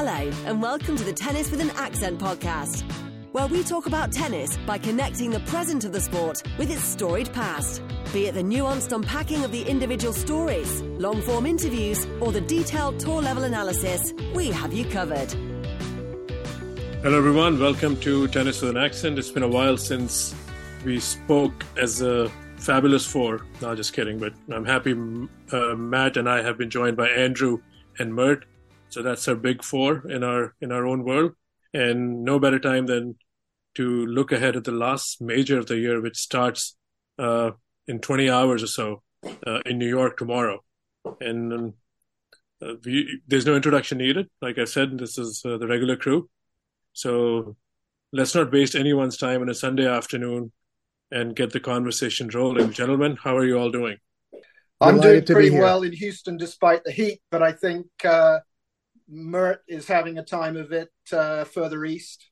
Hello, and welcome to the Tennis with an Accent podcast, where we talk about tennis by connecting the present of the sport with its storied past. Be it the nuanced unpacking of the individual stories, long form interviews, or the detailed tour level analysis, we have you covered. Hello, everyone. Welcome to Tennis with an Accent. It's been a while since we spoke as a fabulous four. No, just kidding. But I'm happy uh, Matt and I have been joined by Andrew and Mert. So that's our big four in our in our own world. And no better time than to look ahead at the last major of the year, which starts uh, in 20 hours or so uh, in New York tomorrow. And um, uh, we, there's no introduction needed. Like I said, this is uh, the regular crew. So let's not waste anyone's time on a Sunday afternoon and get the conversation rolling. Gentlemen, how are you all doing? I'm doing pretty well in Houston despite the heat, but I think uh, Mert is having a time of it uh, further east.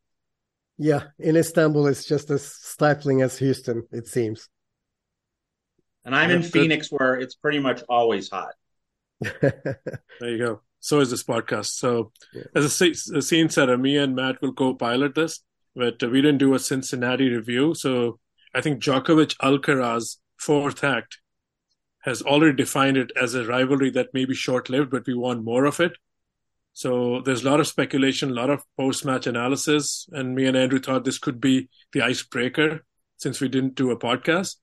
Yeah, in Istanbul, it's just as stifling as Houston, it seems. And I'm in Phoenix, where it's pretty much always hot. there you go. So is this podcast. So, yeah. as a, a scene setter, me and Matt will co-pilot this, but we didn't do a Cincinnati review. So, I think Djokovic Alcaraz fourth act has already defined it as a rivalry that may be short-lived, but we want more of it. So there's a lot of speculation, a lot of post-match analysis, and me and Andrew thought this could be the icebreaker since we didn't do a podcast.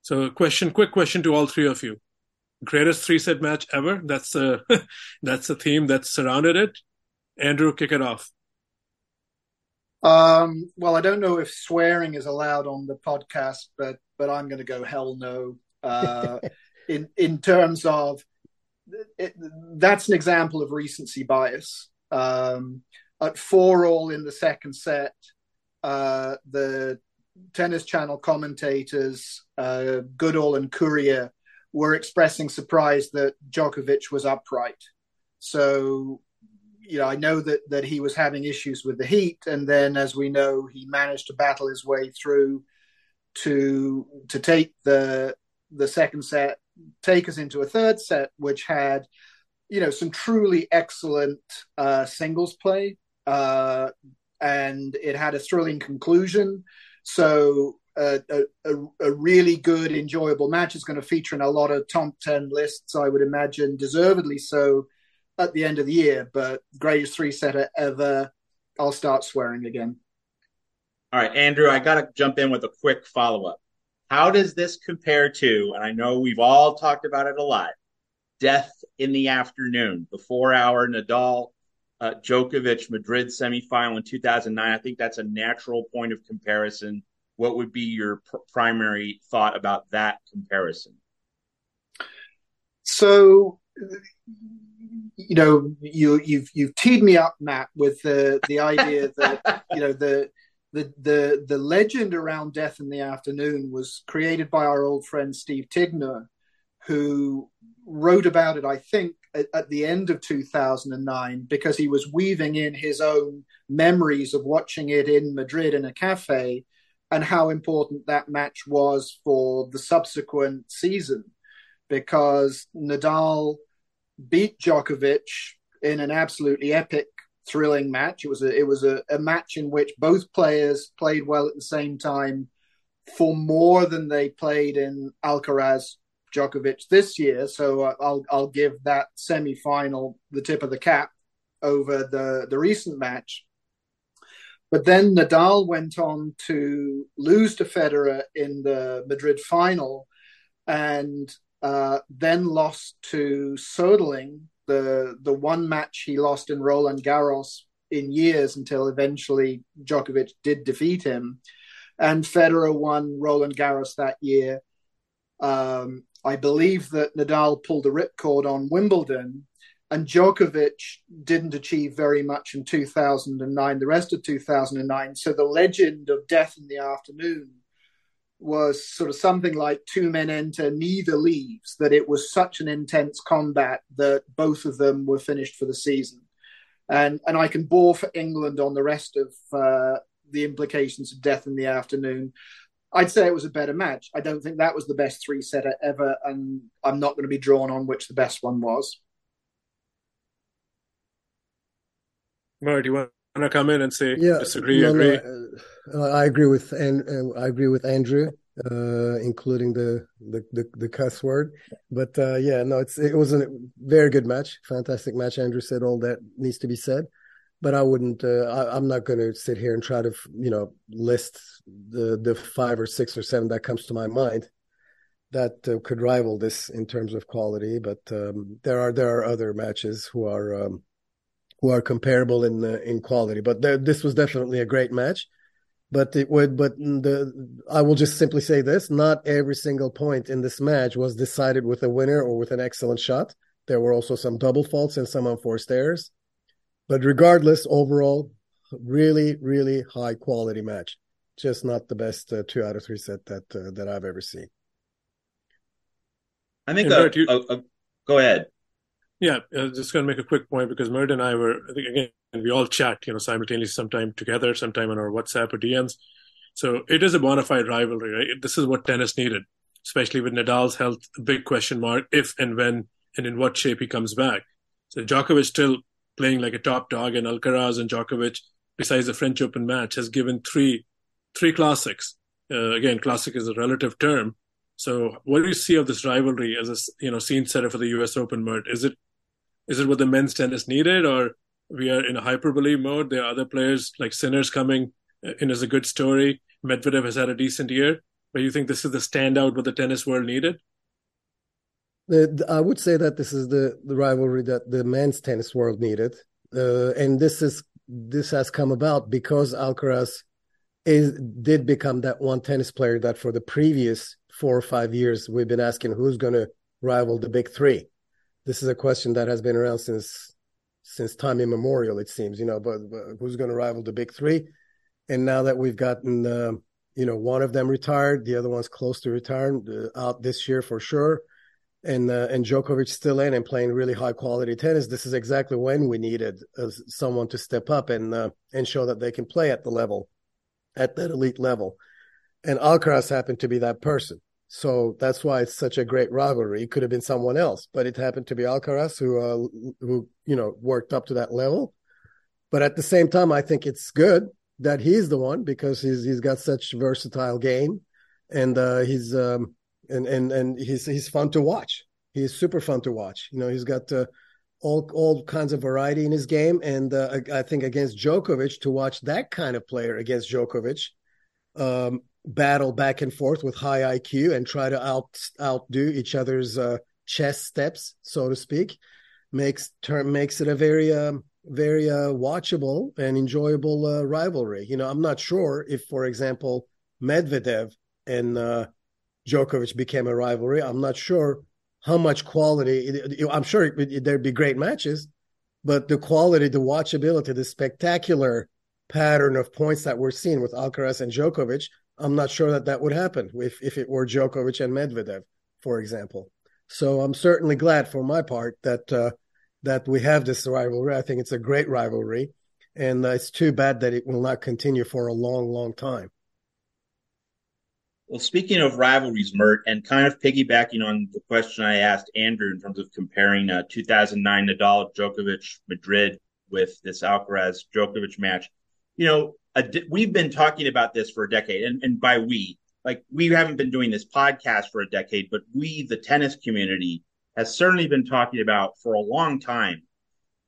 So, question, quick question to all three of you: greatest three-set match ever? That's a that's a theme that surrounded it. Andrew, kick it off. Um, well, I don't know if swearing is allowed on the podcast, but but I'm going to go hell no. Uh, in in terms of it, that's an example of recency bias. Um, at four all in the second set, uh, the Tennis Channel commentators, uh, Goodall and Courier, were expressing surprise that Djokovic was upright. So, you know, I know that that he was having issues with the heat, and then, as we know, he managed to battle his way through to to take the the second set take us into a third set, which had, you know, some truly excellent uh, singles play, uh, and it had a thrilling conclusion. So uh, a, a, a, really good, enjoyable match is going to feature in a lot of top ten lists, I would imagine, deservedly so at the end of the year. But greatest three setter ever. I'll start swearing again. All right, Andrew, I got to jump in with a quick follow up. How does this compare to, and I know we've all talked about it a lot, death in the afternoon, the four hour Nadal uh, Djokovic Madrid semifinal in 2009? I think that's a natural point of comparison. What would be your pr- primary thought about that comparison? So, you know, you, you've you've teed me up, Matt, with the the idea that you know the the the the legend around Death in the Afternoon was created by our old friend Steve Tignor, who wrote about it, I think, at, at, the end of 2009, because he was weaving in his own memories of watching it in Madrid in a cafe and how important that match was for the subsequent season, because Nadal beat Djokovic in an absolutely epic thrilling match. It was a it was a, a match in which both players played well at the same time for more than they played in Alcaraz Djokovic this year. So uh, I'll I'll give that semi final the tip of the cap over the the recent match. But then Nadal went on to lose to Federer in the Madrid final, and uh, then lost to Soderling the the one match he lost in Roland Garros in years until eventually Djokovic did defeat him, and Federer won Roland Garros that year. Um, I believe that Nadal pulled a ripcord on Wimbledon, and Djokovic didn't achieve very much in 2009, the rest of 2009. So the legend of death in the afternoon was sort of something like two men enter, neither leaves, that it was such an intense combat that both of them were finished for the season. And, and I can bore for England on the rest of uh, the implications of death in the afternoon. I'd say it was a better match. I don't think that was the best three setter ever, and I'm not going to be drawn on which the best one was. Mert, you want to come in and say yeah, disagree, no, agree? No, I agree with and I agree with Andrew, uh, including the, the the the cuss word. But uh, yeah, no, it's it was a very good match, fantastic match. Andrew said all that needs to be said, but I wouldn't. Uh, I, am not going to sit here and try to you know list the the five or six or seven that comes to my mind that uh, could rival this in terms of quality. But um, there are there are other matches who are um, who are comparable in uh, in quality. But there, this was definitely a great match. But it would. But the I will just simply say this: not every single point in this match was decided with a winner or with an excellent shot. There were also some double faults and some unforced errors. But regardless, overall, really, really high quality match. Just not the best uh, two out of three set that uh, that I've ever seen. I think. A, you, a, a, go ahead. Yeah, I was just going to make a quick point because Mert and I were, I think, again, we all chat, you know, simultaneously, sometime together, sometime on our WhatsApp or DMs. So it is a bona fide rivalry, right? This is what tennis needed, especially with Nadal's health, a big question mark if and when and in what shape he comes back. So Djokovic still playing like a top dog, and Alcaraz and Djokovic, besides the French Open match, has given three three classics. Uh, again, classic is a relative term, so, what do you see of this rivalry as a you know scene setter for the U.S. Open, Mert? Is it is it what the men's tennis needed, or we are in a hyperbole mode? There are other players like Sinners coming in as a good story. Medvedev has had a decent year, but you think this is the standout what the tennis world needed? I would say that this is the, the rivalry that the men's tennis world needed, uh, and this is this has come about because Alcaraz is did become that one tennis player that for the previous four or five years, we've been asking who's going to rival the big three. This is a question that has been around since since time immemorial, it seems. You know, but, but who's going to rival the big three? And now that we've gotten, uh, you know, one of them retired, the other one's close to retiring, uh, out this year for sure, and uh, and Djokovic still in and playing really high quality tennis. This is exactly when we needed uh, someone to step up and uh, and show that they can play at the level, at that elite level and Alcaraz happened to be that person. So that's why it's such a great rivalry. It could have been someone else, but it happened to be Alcaraz who, uh, who you know, worked up to that level. But at the same time, I think it's good that he's the one because he's he's got such versatile game, and uh, he's um, and and and he's he's fun to watch. He's super fun to watch. You know, he's got uh, all all kinds of variety in his game, and uh, I, I think against Djokovic to watch that kind of player against Djokovic um, battle back and forth with high IQ and try to out outdo each other's uh, chess steps, so to speak, makes term makes it a very um, very uh, watchable and enjoyable uh, rivalry. You know, I'm not sure if, for example, Medvedev and uh, Djokovic became a rivalry. I'm not sure how much quality. I'm sure there'd be great matches, but the quality, the watchability, the spectacular pattern of points that we're seeing with Alcaraz and Djokovic I'm not sure that that would happen if if it were Djokovic and Medvedev, for example. So I'm certainly glad for my part that uh, that we have this rivalry. I think it's a great rivalry, and it's too bad that it will not continue for a long, long time. Well, speaking of rivalries, Mert, and kind of piggybacking on the question I asked Andrew in terms of comparing uh, 2009 Nadal Djokovic Madrid with this Alcaraz Djokovic match, you know, a, we've been talking about this for a decade, and, and by we, like we haven't been doing this podcast for a decade, but we, the tennis community, has certainly been talking about for a long time.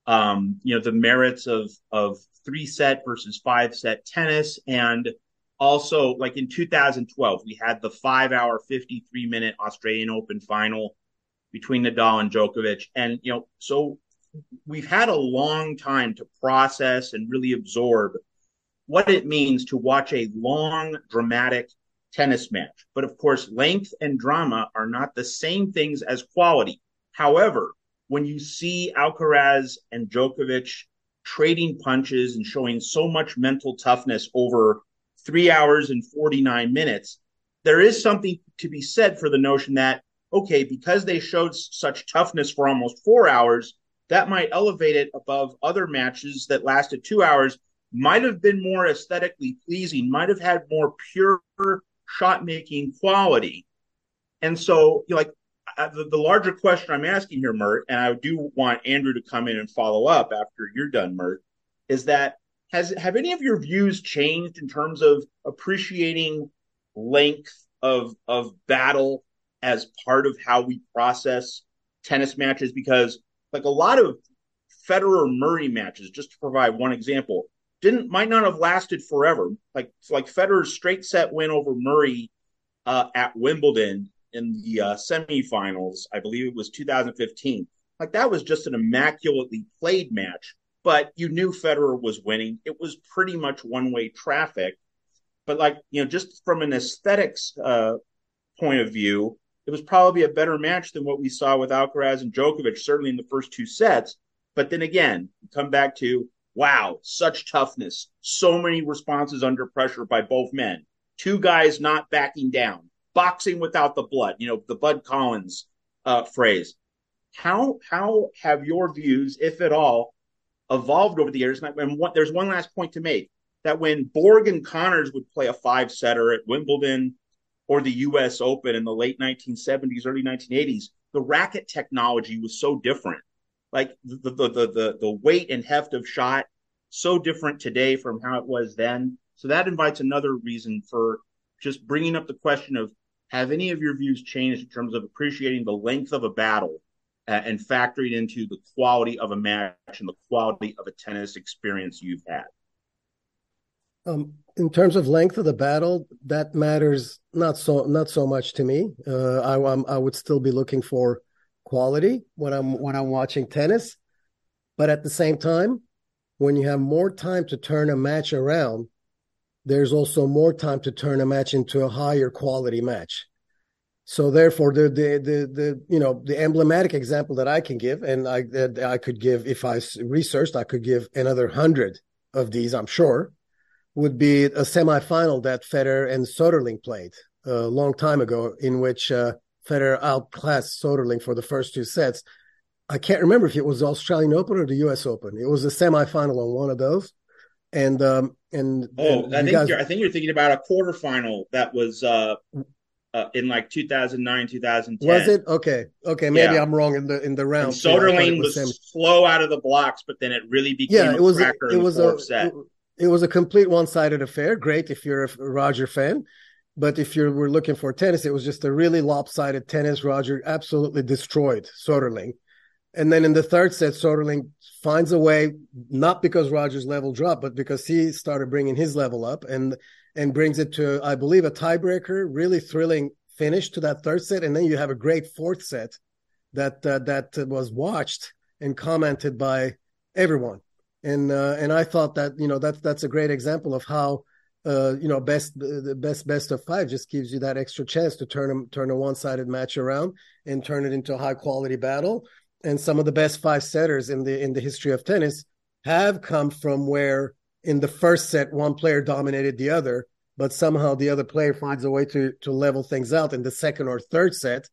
Um, you know, the merits of of three set versus five set tennis, and also like in 2012, we had the five hour, 53 minute Australian Open final between Nadal and Djokovic, and you know, so we've had a long time to process and really absorb what it means to watch a long, dramatic tennis match. But of course, length and drama are not the same things as quality. However, when you see Alcaraz and Djokovic trading punches and showing so much mental toughness over three hours and 49 minutes, there is something to be said for the notion that, okay, because they showed such toughness for almost four hours, that might elevate it above other matches that lasted two hours might have been more aesthetically pleasing, might have had more pure shot making quality. And so, you know, like the, the, larger question I'm asking here, Mert, and I do want Andrew to come in and follow up after you're done, Mert, is that has have any of your views changed in terms of appreciating length of of battle as part of how we process tennis matches? Because like a lot of Federer Murray matches, just to provide one example, didn't might not have lasted forever. Like like Federer's straight set win over Murray uh, at Wimbledon in the uh, semifinals, I believe it was 2015. Like that was just an immaculately played match, but you knew Federer was winning. It was pretty much one way traffic. But like you know, just from an aesthetics uh, point of view, it was probably a better match than what we saw with Alcaraz and Djokovic, certainly in the first two sets. But then again, come back to wow, such toughness, so many responses under pressure by both men, two guys not backing down, boxing without the blood, you know, the Bud Collins uh, phrase. How how have your views, if at all, evolved over the years? And what, there's one last point to make that when Borg and Connors would play a five setter at Wimbledon or the U.S. Open in the late 1970s, early 1980s, the racket technology was so different like the, the the the weight and heft of shot so different today from how it was then. So that invites another reason for just bringing up the question of have any of your views changed in terms of appreciating the length of a battle uh, and factoring into the quality of a match and the quality of a tennis experience you've had? Um, in terms of length of the battle, that matters not so not so much to me. Uh, I, I would still be looking for quality when I'm when I'm watching tennis. But at the same time, when you have more time to turn a match around, there's also more time to turn a match into a higher quality match. So therefore, the the the, the you know the emblematic example that I can give, and I that I could give if I researched, I could give another hundred of these. I'm sure would be a semifinal that Federer and Soderling played a long time ago, in which uh, Federer outclassed Soderling for the first two sets. I can't remember if it was the Australian Open or the U.S. Open. It was a semifinal on one of those, and um and oh, and I think guys, you're, I think you're thinking about a quarterfinal that was uh, uh in like 2009 2010. was it okay? Okay, maybe Yeah. I'm wrong in the in the round. And too. I thought Soderling was, semi- slow out of the blocks, but then it really became yeah, a it was it was a it, it was a complete one sided affair. Great if you're a Roger fan, but if you were looking for tennis, it was just a really lopsided tennis. Roger absolutely destroyed Soderling, and then in the third set, Soderling finds a way, not because Roger's level dropped, but because he started bringing his level up and and brings it to, I believe, a tiebreaker. Really thrilling finish to that third set, and then you have a great fourth set that uh, that was watched and commented by everyone. And uh, and I thought that you know that's that's a great example of how uh, you know best the best best of five just gives you that extra chance to turn them turn a one sided match around and turn it into a high quality battle. And some of the best five setters in the in the history of tennis have come from where in the first set one player dominated the other, but somehow the other player finds a way to to level things out in the second or third set,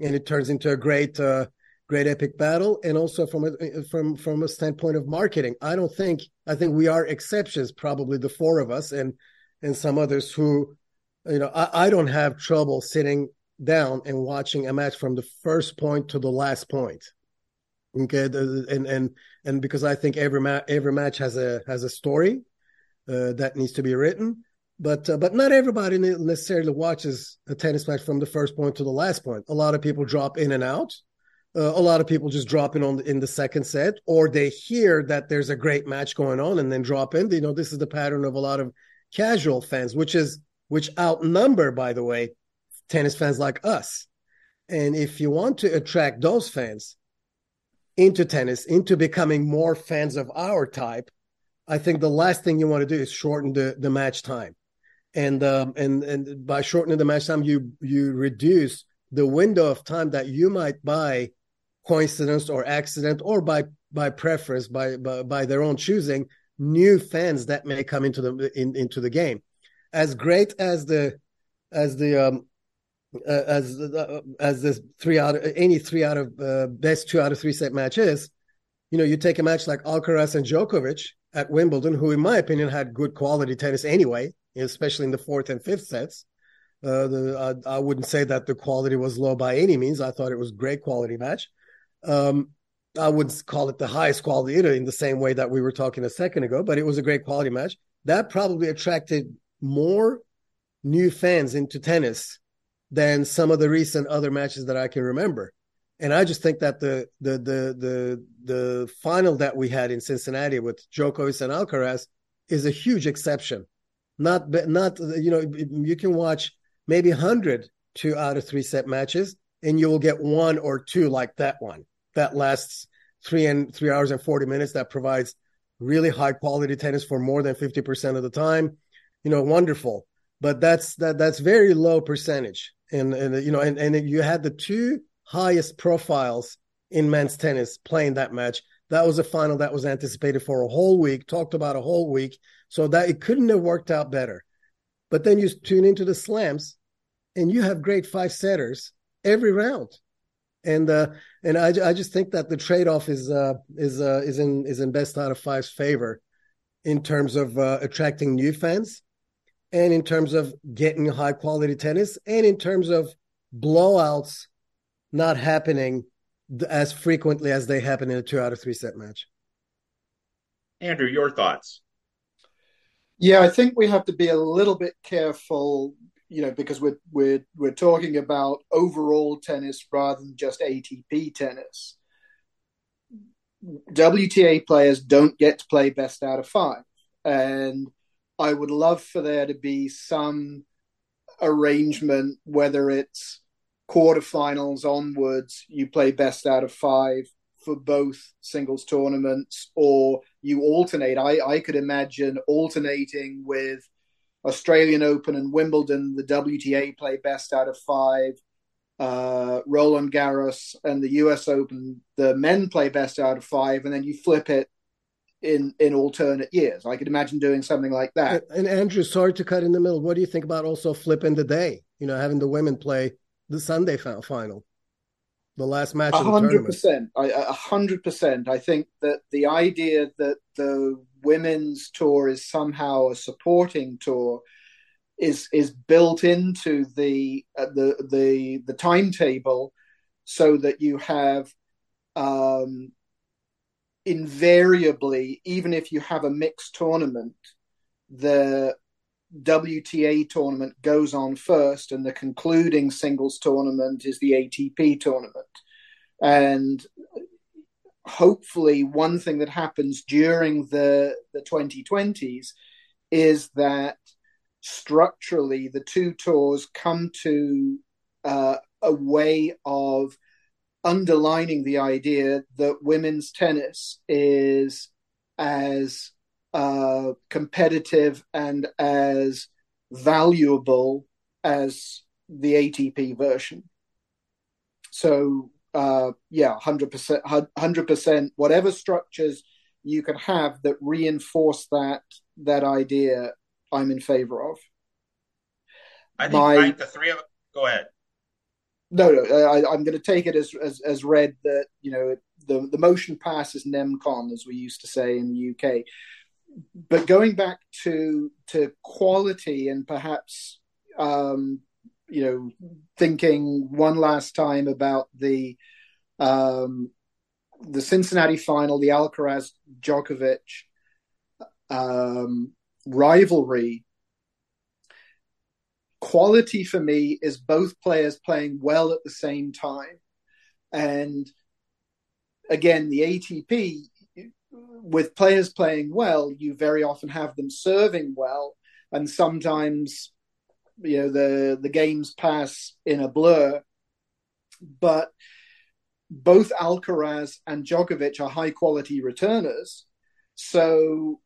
and it turns into a great uh, great epic battle. And also from a from from a standpoint of marketing, I don't think I think we are exceptions, probably the four of us and and some others who, you know, I, I don't have trouble sitting down and watching a match from the first point to the last point. Okay, and and and because I think every ma- every match has a has a story uh, that needs to be written, but uh, but not everybody necessarily watches a tennis match from the first point to the last point. A lot of people drop in and out. Uh, a lot of people just drop in on in the second set, or they hear that there's a great match going on and then drop in. You know, this is the pattern of a lot of casual fans, which is which outnumber, by the way, tennis fans like us. And if you want to attract those fans into tennis, into becoming more fans of our type, I think the last thing you want to do is shorten the, the match time. And um, and and by shortening the match time, you you reduce the window of time that you might by coincidence or accident or by by preference by by, by their own choosing new fans that may come into the in, into the game. As great as the as the um uh, as uh, as this three out of any three out of uh, best two out of three set match is you know you take a match like Alcaraz and Djokovic at Wimbledon who in my opinion had good quality tennis anyway especially in the fourth and fifth sets. Uh, the, I, I wouldn't say that the quality was low by any means. I thought it was great quality match um, I wouldn't call it the highest quality in the same way that we were talking a second ago, but it was a great quality match. That probably attracted more new fans into tennis than some of the recent other matches that I can remember. And I just think that the the the the the final that we had in Cincinnati with Djokovic and Alcaraz is a huge exception. Not not you know you can watch maybe 100 two out of three set matches and you will get one or two like that one that lasts three and three hours and 40 minutes that provides really high quality tennis for more than 50% of the time. You know wonderful. But that's that that's very low percentage. And and you know and, and you had the two highest profiles in men's tennis playing that match that was a final that was anticipated for a whole week talked about a whole week so that it couldn't have worked out better. But then you tune into the slams and you have great five setters every round and uh, and I, I just think that the trade off is uh, is uh, is in is in best out of five's favor in terms of uh, attracting new fans and in terms of getting high quality tennis and in terms of blowouts not happening as frequently as they happen in a two out of three set match. Andrew, your thoughts? Yeah, I think we have to be a little bit careful you know, because we're we're we're talking about overall tennis rather than just ATP tennis. WTA players don't get to play best out of five, and I would love for there to be some arrangement, whether it's quarterfinals onwards, you play best out of five for both singles tournaments, or you alternate. I, I could imagine alternating with Australian Open and Wimbledon, the WTA play best out of five. Uh, Roland Garros and the US Open, the men play best out of five, and then you flip it in in alternate years. I could imagine doing something like that. And Andrew, sorry to cut in the middle. What do you think about also flipping the day? You know, having the women play the Sunday final, the last match. A hundred percent. A hundred percent. I think that the idea that the women's tour is somehow a supporting tour is is built into the uh, the the the timetable so that you have um, invariably even if you have a mixed tournament the WTA tournament goes on first and the concluding singles tournament is the ATP tournament. And hopefully one thing that happens during the the 2020s is that structurally the two tours come to uh, a way of underlining the idea that women's tennis is as uh, competitive and as valuable as the ATP version. So uh, yeah, hundred percent, hundred percent. Whatever structures you can have that reinforce that that idea, I'm in favor of. I think My, right, the three of go ahead. No, no, I, am going to take it as, as as read that you know the the motion pass is nem con as we used to say in the UK. But going back to to quality and perhaps um, you know, thinking one last time about the um, the Cincinnati final, the Alcaraz Djokovic um, rivalry. Quality for me is both players playing well at the same time, and again, the ATP with players playing well, you very often have them serving well, and sometimes you know the the games pass in a blur but both Alcaraz and Djokovic are high quality returners. So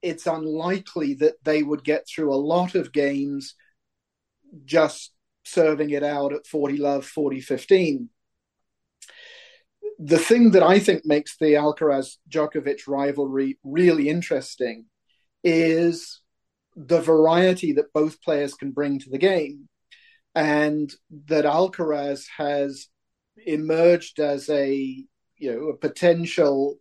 it's unlikely that they would get through a lot of games just serving it out at 40 love 40 15 the thing that I think makes the Alcaraz Djokovic rivalry really interesting is the variety that both players can bring to the game, and that Alcaraz has emerged as a you know a potential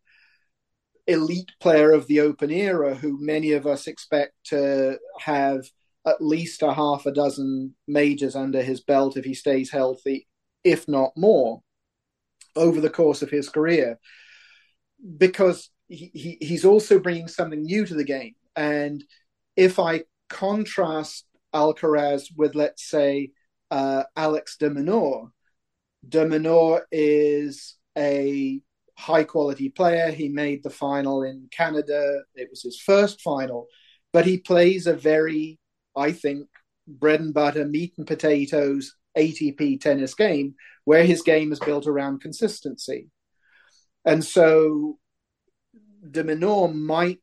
elite player of the open era who many of us expect to have at least a half a dozen majors under his belt if he stays healthy, if not more. over the course of his career because he, he, he's also bringing something new to the game. And if I contrast Alcaraz with, let's say, uh, Alex de Minaur, de Minaur is a high quality player. He made the final in Canada. It was his first final, but he plays a very, I think, bread and butter, meat and potatoes ATP tennis game where his game is built around consistency. And so de Minaur might,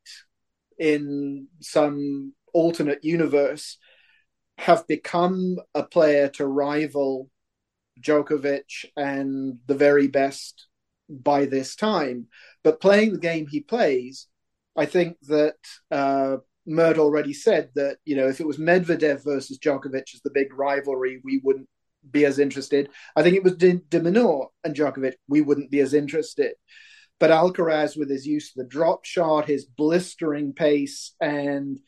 in some alternate universe, have become a player to rival Djokovic and the very best by this time. But playing the game he plays, I think that uh, Mert already said that you know if it was Medvedev versus Djokovic as the big rivalry, we wouldn't be as interested. I think it was De, Minaur and Djokovic, we wouldn't be as interested. But Alcaraz, with his use of the drop shot, his blistering pace, and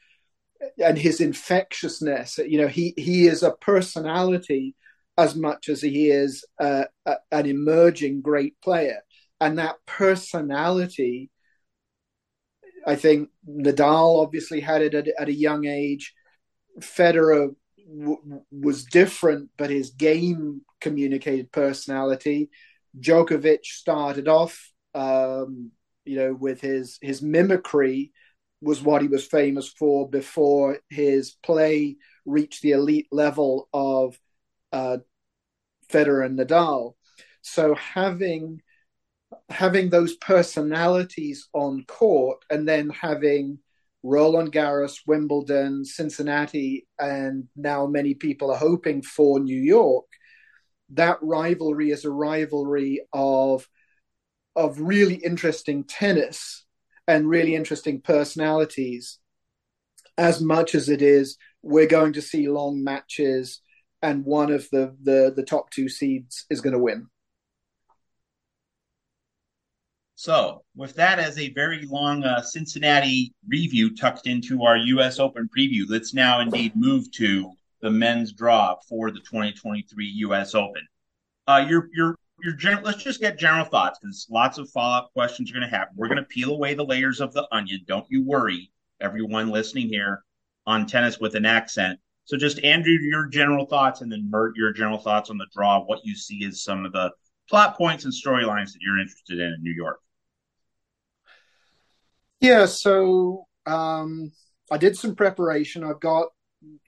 and his infectiousness, you know, he he is a personality as much as he is uh, a, an emerging great player, and that personality. I think Nadal obviously had it at, at a young age. Federer w- was different, but his game communicated personality. Djokovic started off, um, you know, with his his mimicry was what he was famous for before his play reached the elite level of uh, Federer and Nadal. So having having those personalities on court and then having Roland Garros, Wimbledon, Cincinnati, and now many people are hoping for New York. That rivalry is a rivalry of of really interesting tennis and really interesting personalities, as much as it is we're going to see long matches and one of the the, the top two seeds is going to win. So, with that as a very long uh, Cincinnati review tucked into our U.S. Open preview, let's now indeed move to the men's draw for the 2023 U.S. Open. Uh, your your your general. Let's just get general thoughts because lots of follow up questions are going to happen. We're going to peel away the layers of the onion. Don't you worry, everyone listening here on tennis with an accent. So, just Andrew, your general thoughts, and then Mert, your general thoughts on the draw. What you see as some of the plot points and storylines that you're interested in in New York. Yeah, so um, I did some preparation. I've got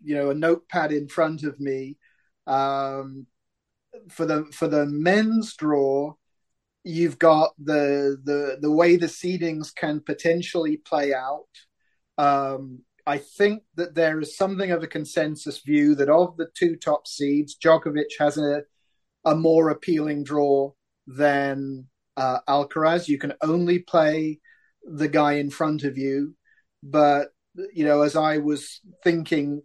you know a notepad in front of me um, for the for the men's draw. You've got the the the way the seedings can potentially play out. Um, I think that there is something of a consensus view that of the two top seeds, Djokovic has a a more appealing draw than uh, Alcaraz. You can only play the guy in front of you. But, you know, as I was thinking,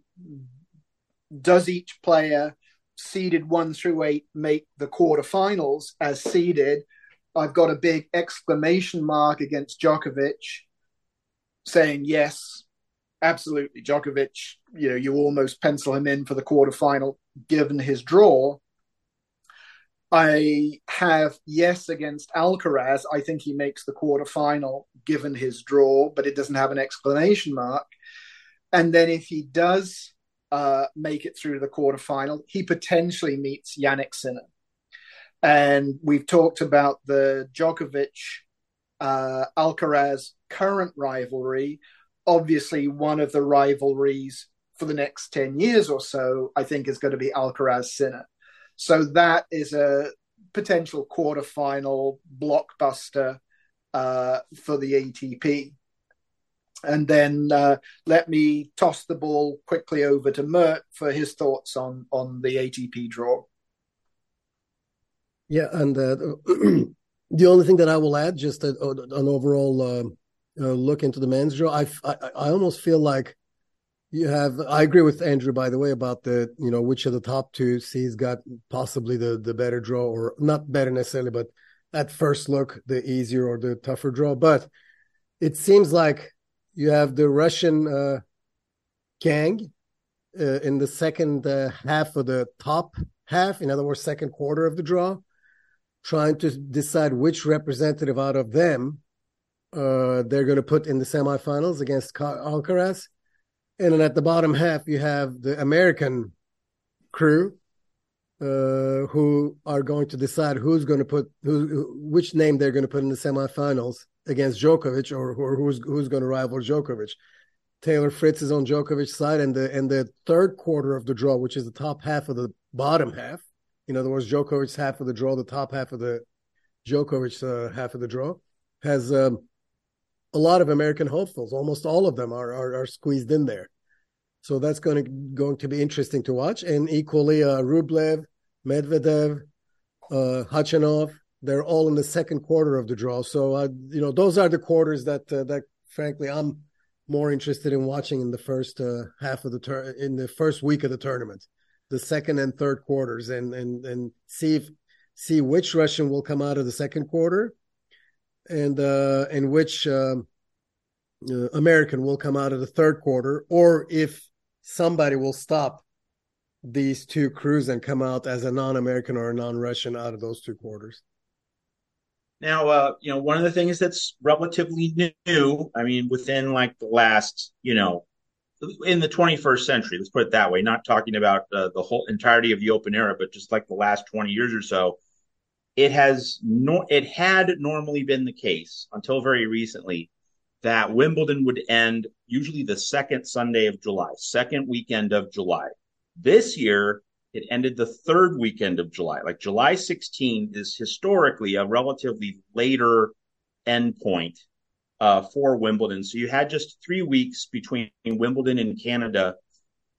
does each player seeded one through eight make the quarterfinals as seeded? I've got a big exclamation mark against Djokovic saying yes, absolutely. Djokovic, you know, you almost pencil him in for the quarterfinal given his draw. I have yes against Alcaraz. I think he makes the quarterfinal given his draw, but it doesn't have an exclamation mark. And then if he does uh, make it through to the quarterfinal, he potentially meets Jannik Sinner. And we've talked about the Djokovic uh, Alcaraz current rivalry. Obviously, one of the rivalries for the next 10 years or so, I think, is going to be Alcaraz Sinner. So that is a potential quarterfinal blockbuster uh, for the ATP. And then uh, let me toss the ball quickly over to Mert for his thoughts on on the ATP draw. Yeah, and uh, the only thing that I will add, just a, an overall uh, look into the men's draw, I, I, I almost feel like you have. I agree with Andrew, by the way, about the you know which of the top two seeds got possibly the the better draw, or not better necessarily, but at first look the easier or the tougher draw. But it seems like you have the Russian uh, Kang uh, in the second uh, half of the top half, in other words, second quarter of the draw. trying to decide which representative out of them uh, they're going to put in the semifinals against Alcaraz. And then at the bottom half, you have the American crew uh, who are going to decide who's going to put who, which name they're going to put in the semifinals against Djokovic or, or who's who's going to rival Djokovic. Taylor Fritz is on Djokovic's side, and the and the third quarter of the draw, which is the top half of the bottom half, in other words, Djokovic's half of the draw, the top half of the Djokovic's uh, half of the draw, has um, a lot of American hopefuls. Almost all of them are, are, are squeezed in there. So that's going to going to be interesting to watch. And equally, uh, Rublev, Medvedev, uh, they're all in the second quarter of the draw. So uh, you know those are the quarters that uh, that frankly I'm more interested in watching in the first uh, half of the tur- in the first week of the tournament, the second and third quarters, and and and see if see which Russian will come out of the second quarter and uh, and which um, uh, American will come out of the third quarter, or if somebody will stop these two crews and come out as a non-American or a non-Russian out of those two quarters. Now, uh, you know, one of the things that's relatively new, I mean, within like the last, you know, in the 21st century, let's put it that way, not talking about uh, the whole entirety of the open era, but just like the last 20 years or so, it has no, it had normally been the case until very recently that Wimbledon would end usually the second Sunday of July, second weekend of July. This year, it ended the third weekend of July. Like July 16 is historically a relatively later endpoint uh, for Wimbledon. So you had just three weeks between Wimbledon and Canada.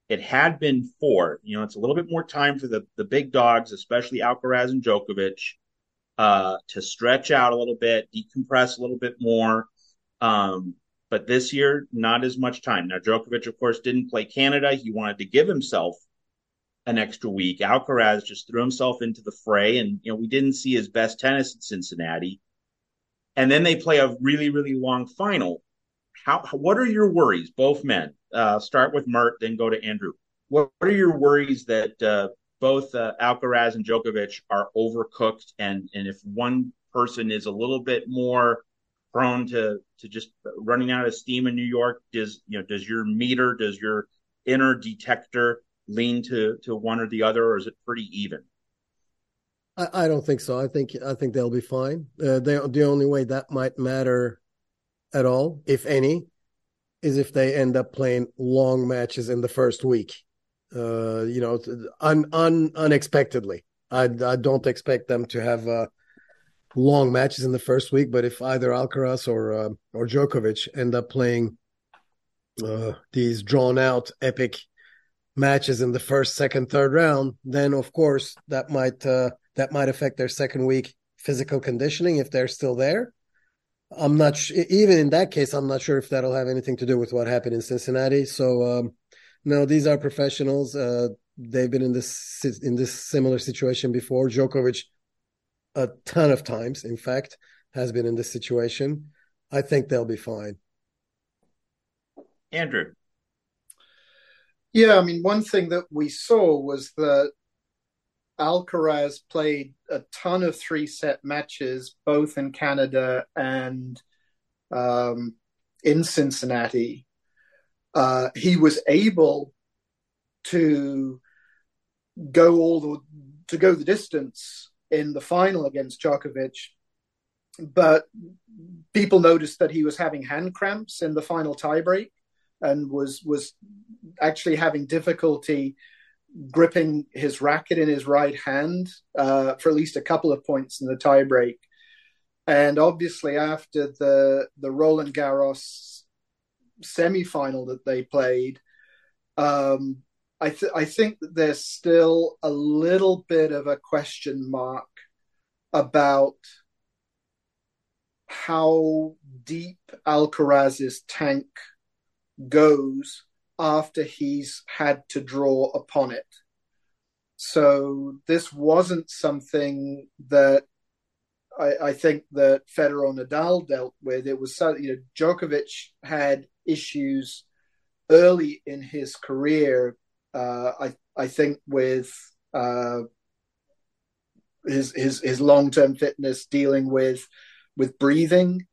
It had been four. You know, it's a little bit more time for the, the big dogs, especially Alcaraz and Djokovic uh, to stretch out a little bit, decompress a little bit more. Um, but this year, not as much time. Now, Djokovic, of course, didn't play Canada. He wanted to give himself an extra week. Alcaraz just threw himself into the fray, and you know we didn't see his best tennis in Cincinnati. And then they play a really, really long final. How? What are your worries, both men? Uh, start with Mert, then go to Andrew. What, what are your worries that uh, both uh, Alcaraz and Djokovic are overcooked, and and if one person is a little bit more prone to to just running out of steam in New York, does you know does your meter, does your inner detector lean to to one or the other, or is it pretty even? I, I don't think so. I think I think they'll be fine. Uh, they, the only way that might matter at all, if any, is if they end up playing long matches in the first week uh, you know, un, un, unexpectedly. I, I don't expect them to have uh, long matches in the first week, but if either Alcaraz or uh, or Djokovic end up playing uh, these drawn out epic matches in the first, second, third round, then of course that might uh, that might affect their second week physical conditioning if they're still there. I'm not sh- even in that case. I'm not sure if that'll have anything to do with what happened in Cincinnati. So um, no, these are professionals. Uh, they've been in this in this similar situation before. Djokovic, a ton of times, in fact, has been in this situation. I think they'll be fine. Andrew. Yeah, I mean, one thing that we saw was that Alcaraz played a ton of three set matches, both in Canada and um, in Cincinnati. Uh, he was able to go all the to go the distance in the final against Djokovic, but people noticed that he was having hand cramps in the final tiebreak and was was actually having difficulty gripping his racket in his right hand uh, for at least a couple of points in the tiebreak. And obviously, after the the Roland Garros semi-final that they played, um, I, th- I think that there's still a little bit of a question mark about how deep Alcaraz's tank goes after he's had to draw upon it. So this wasn't something that I, I think that Federer Nadal dealt with. It was so, you know Djokovic had issues early in his career. Uh, I I think with uh, his his his long term fitness, dealing with with breathing,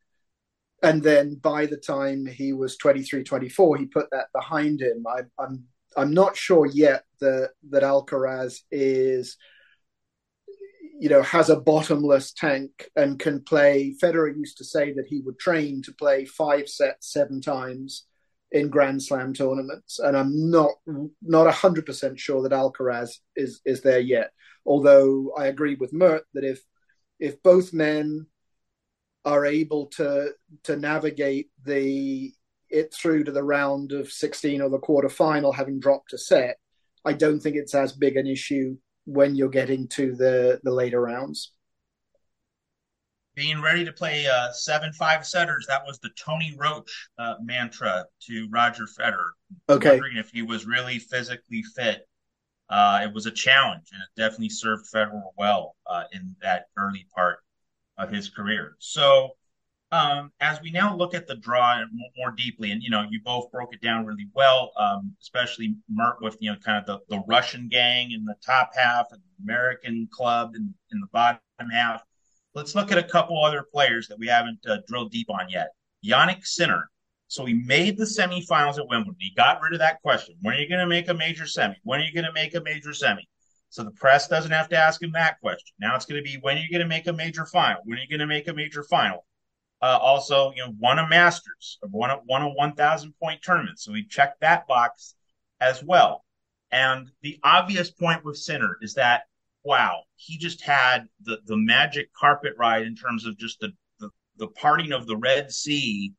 and then by the time he was 23, 24, he put that behind him. I, I'm I'm not sure yet that that Alcaraz is you know has a bottomless tank and can play. Federer used to say that he would train to play five sets seven times in grand slam tournaments. And i'm not not 100% sure that alcaraz is is there yet. Although i agree with mert that if if both men are able to to navigate the it through to the round of 16 or the quarter final having dropped a set i don't think it's as big an issue when you're getting to the the later rounds. Being ready to play uh, seven five setters. That was the Tony Roche uh, mantra to Roger Federer. Okay. Wondering if he was really physically fit. Uh, it was a challenge, and it definitely served Federer well uh, in that early part of his career. So um, as we now look at the draw more deeply, and you know, you both broke it down really well, um, especially Mert with you know kind of the, the Russian gang in the top half and the American club in, in the bottom half. Let's look at a couple other players that we haven't uh, drilled deep on yet. Jannik Sinner. So he made the semifinals at Wimbledon. He got rid of that question. When are you going to make a major semi? When are you going to make a major semi? So the press doesn't have to ask him that question. Now it's going to be when are you going to make a major final? When are you going to make a major final? uh, also you know won a Masters, won a won a one thousand point tournament. So we checked that box as well. And the obvious point with Sinner is that wow, he just had the the magic carpet ride in terms of just the the, the parting of the Red Sea,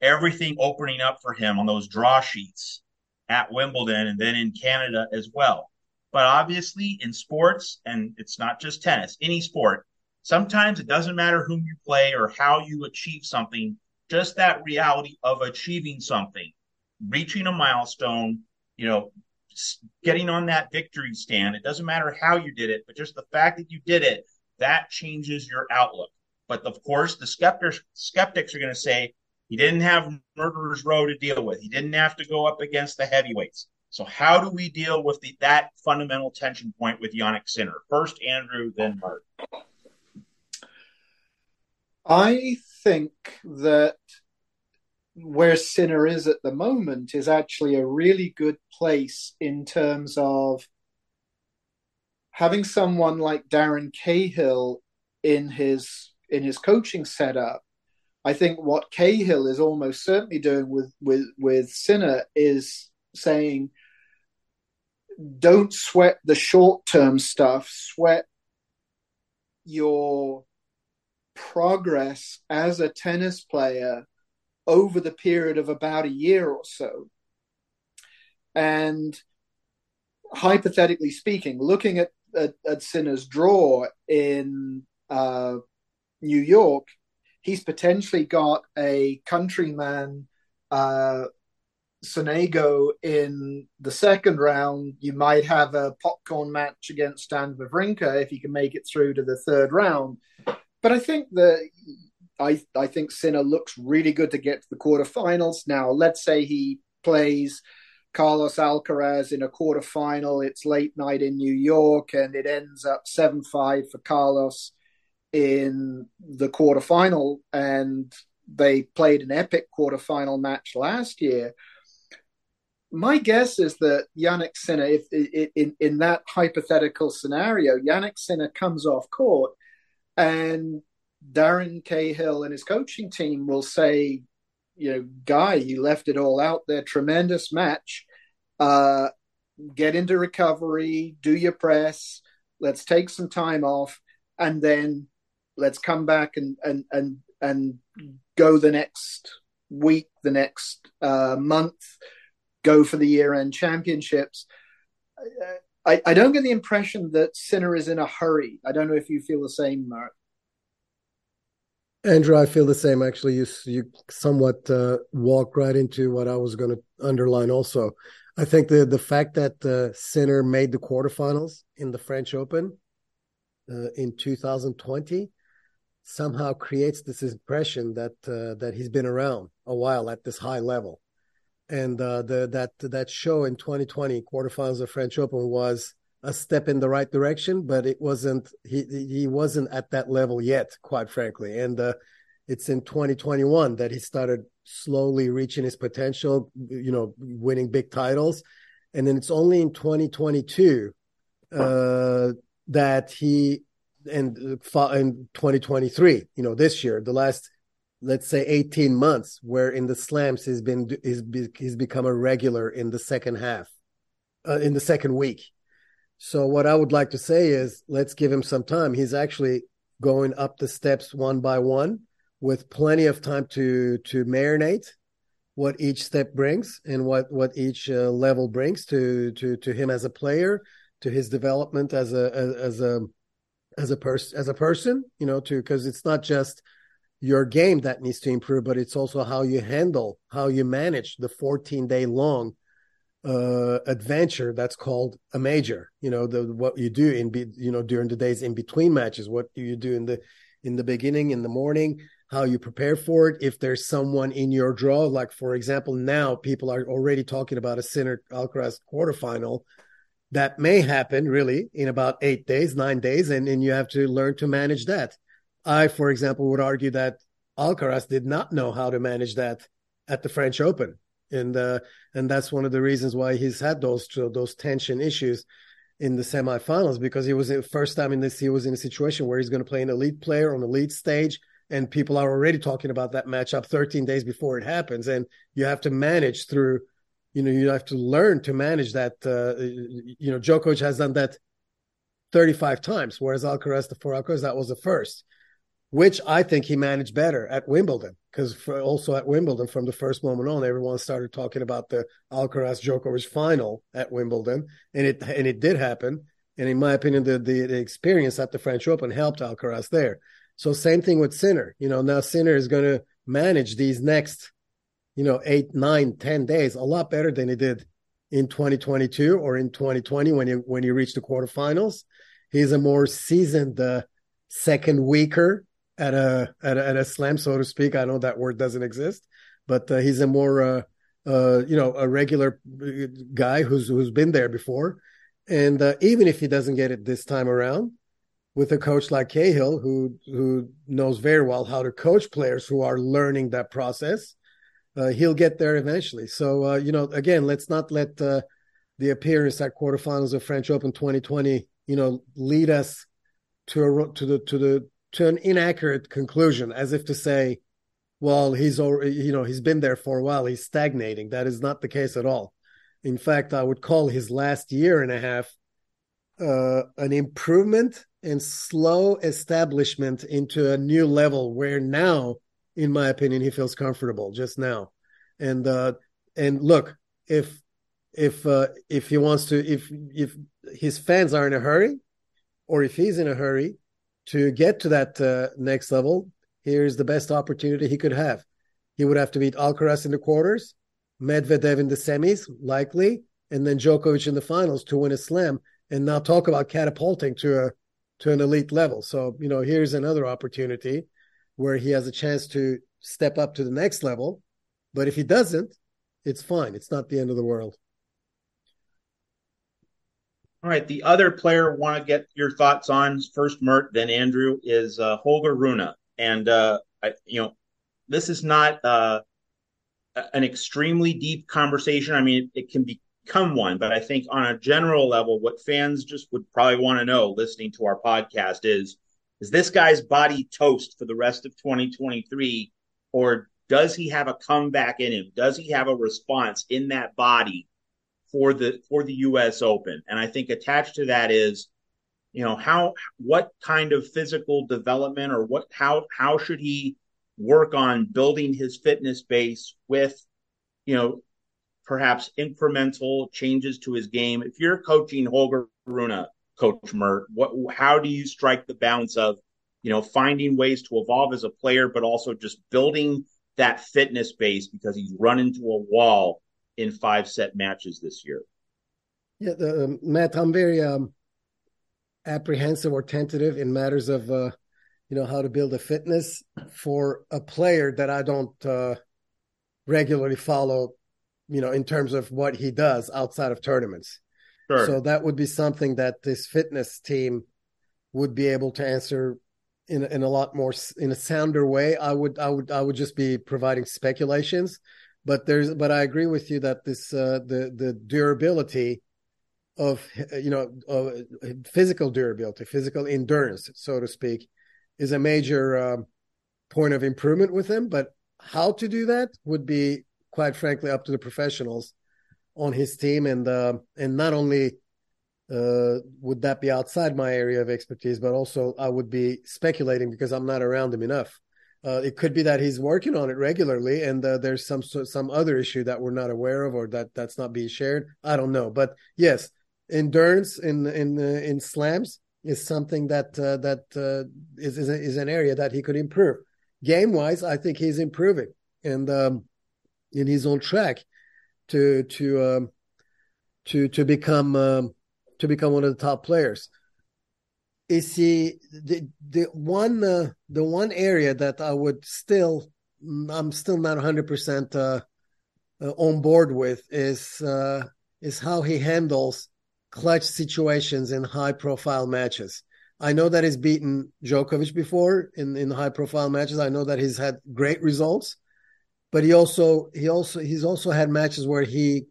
everything opening up for him on those draw sheets at Wimbledon and then in Canada as well. But obviously in sports, and it's not just tennis, any sport, Sometimes it doesn't matter whom you play or how you achieve something, just that reality of achieving something, reaching a milestone, you know, getting on that victory stand. It doesn't matter how you did it, but just the fact that you did it, that changes your outlook. But of course, the skeptics skeptics are going to say he didn't have murderer's row to deal with. He didn't have to go up against the heavyweights. So how do we deal with the, that fundamental tension point with Jannik Sinner? First Andrew, then Mert. I think that where Sinner is at the moment is actually a really good place in terms of having someone like Darren Cahill in his in his coaching setup. I think what Cahill is almost certainly doing with with with Sinner is saying, don't sweat the short term stuff, sweat your progress as a tennis player over the period of about a year or so. And hypothetically speaking, looking at, at, at Sinner's draw in uh, New York, he's potentially got a countryman, uh, Sonego, in the second round. You might have a popcorn match against Stan Wawrinka if he can make it through to the third round. But I think that I I think Sinner looks really good to get to the quarterfinals. Now, let's say he plays Carlos Alcaraz in a quarterfinal. It's late night in New York, and it ends up seven five for Carlos in the quarterfinal, and they played an epic quarterfinal match last year. My guess is that Jannik Sinner, if in in that hypothetical scenario, Jannik Sinner comes off court and Darren Cahill and his coaching team will say, you know, guy, you left it all out there. Tremendous match. Uh, get into recovery, do your press. Let's take some time off, and then let's come back and and and and go the next week, the next uh, month, go for the year-end championships. I, I don't get the impression that Sinner is in a hurry. I don't know if you feel the same, Mert. Andrew, I feel the same. Actually, you you somewhat uh, walk right into what I was going to underline. Also, I think the the fact that uh, Sinner made the quarterfinals in the French Open uh, in 2020 somehow creates this impression that uh, that he's been around a while at this high level and uh, the that that show in 2020 quarterfinals of French Open was a step in the right direction, but it wasn't he he wasn't at that level yet, quite frankly. And uh, it's in 2021 that he started slowly reaching his potential, you know, winning big titles. And then it's only in 2022 uh, that he and uh, in 2023, you know, this year, the last let's say 18 months where in the slams he's been he's, he's become a regular in the second half uh, in the second week. So what i would like to say is let's give him some time. He's actually going up the steps one by one with plenty of time to to marinate what each step brings and what what each uh, level brings to to to him as a player to his development as a as, as a as a person as a person you know to because it's not just your game that needs to improve, but it's also how you handle, how you manage the 14 day long uh, adventure that's called a major. You know, the what you do in be, you know during the days in between matches, what you do in the in the beginning, in the morning, how you prepare for it. If there's someone in your draw, like for example, now people are already talking about a Sinner Alcaraz quarterfinal. That may happen really in about eight days, nine days, and, and you have to learn to manage that I, for example, would argue that Alcaraz did not know how to manage that at the French Open, and uh, and that's one of the reasons why he's had those those tension issues in the semifinals because he was the first time in this he was in a situation where he's going to play an elite player on elite stage and people are already talking about that matchup 13 days before it happens. And you have to manage through you know you have to learn to manage that uh, you know Djokovic has done that 35 times whereas Alcaraz the four Alcaraz that was the first which I think he managed better at Wimbledon because also at Wimbledon from the first moment on, everyone started talking about the Alcaraz Djokovic final at Wimbledon, and it and it did happen. And in my opinion, the, the, the experience at the French Open helped Alcaraz there. So same thing with Sinner. You know, now Sinner is going to manage these next, you know, eight, nine, ten days a lot better than he did in 2022 or in 2020 when he when he reached the quarterfinals. He's a more seasoned uh, second weaker at a, at a at a slam, so to speak. I know that word doesn't exist, but uh, he's a more uh, uh, you know a regular uh, guy who's who's been there before, and uh, even if he doesn't get it this time around, with a coach like Cahill who who knows very well how to coach players who are learning that process, uh, he'll get there eventually. So you know, again, let's not let the appearance at quarterfinals of French Open 2020, you know, lead us to a, to the to the to an inaccurate conclusion, as if to say, well, he's already, you know, he's been there for a while, he's stagnating. That is not the case at all. In fact, I would call his last year and a half uh, an improvement and slow establishment into a new level where now, in my opinion, he feels comfortable just now. And uh, and look, if if uh, if he wants to, if if his fans are in a hurry, or if he's in a hurry, to get to that uh, next level, here's the best opportunity he could have. He would have to beat Alcaraz in the quarters, Medvedev in the semis, likely, and then Djokovic in the finals to win a slam. And now talk about catapulting to a to an elite level. So you know, here's another opportunity where he has a chance to step up to the next level. But if he doesn't, it's fine. It's not the end of the world. All right. The other player want to get your thoughts on first, Mert, then Andrew is uh, Holger Rune, and uh, I, you know this is not uh, an extremely deep conversation. I mean, it, it, can become one, but I think on a general level, what fans just would probably want to know listening to our podcast is: is this guy's body toast for the rest of 2023, or does he have a comeback in him? Does he have a response in that body for the for the U.S. Open, and I think attached to that is, you know, how what kind of physical development or what how how should he work on building his fitness base with, you know, perhaps incremental changes to his game. If you're coaching Holger Rune, Coach Mert, what how do you strike the balance of, you know, finding ways to evolve as a player, but also just building that fitness base because he's run into a wall in five set matches this year. Yeah, the, um, Matt, I'm very um, apprehensive or tentative in matters of uh, you know how to build a fitness for a player that I don't uh, regularly follow. You know, in terms of what he does outside of tournaments. Sure. So that would be something that this fitness team would be able to answer in in a lot more in a sounder way. I would I would I would just be providing speculations, but there's but I agree with you that this uh, the the durability of you know uh, physical durability, physical endurance, so to speak, is a major um, point of improvement with him. But how to do that would be quite frankly up to the professionals on his team, and uh, and not only uh, would that be outside my area of expertise, but also I would be speculating because I'm not around him enough. Uh, it could be that he's working on it regularly, and uh, there's some some other issue that we're not aware of, or that that's not being shared. I don't know, but yes, endurance in in uh, in slams is something that uh, that uh, is is, is an area that he could improve. Game wise, I think he's improving, and um, and he's on track to to um, to to become um, to become one of the top players. Is he the the one uh, the one area that I would still I'm still not 100 uh, percent uh, on board with is uh, is how he handles clutch situations in high profile matches. I know that he's beaten Djokovic before in, in high profile matches. I know that he's had great results, but he also he also he's also had matches where he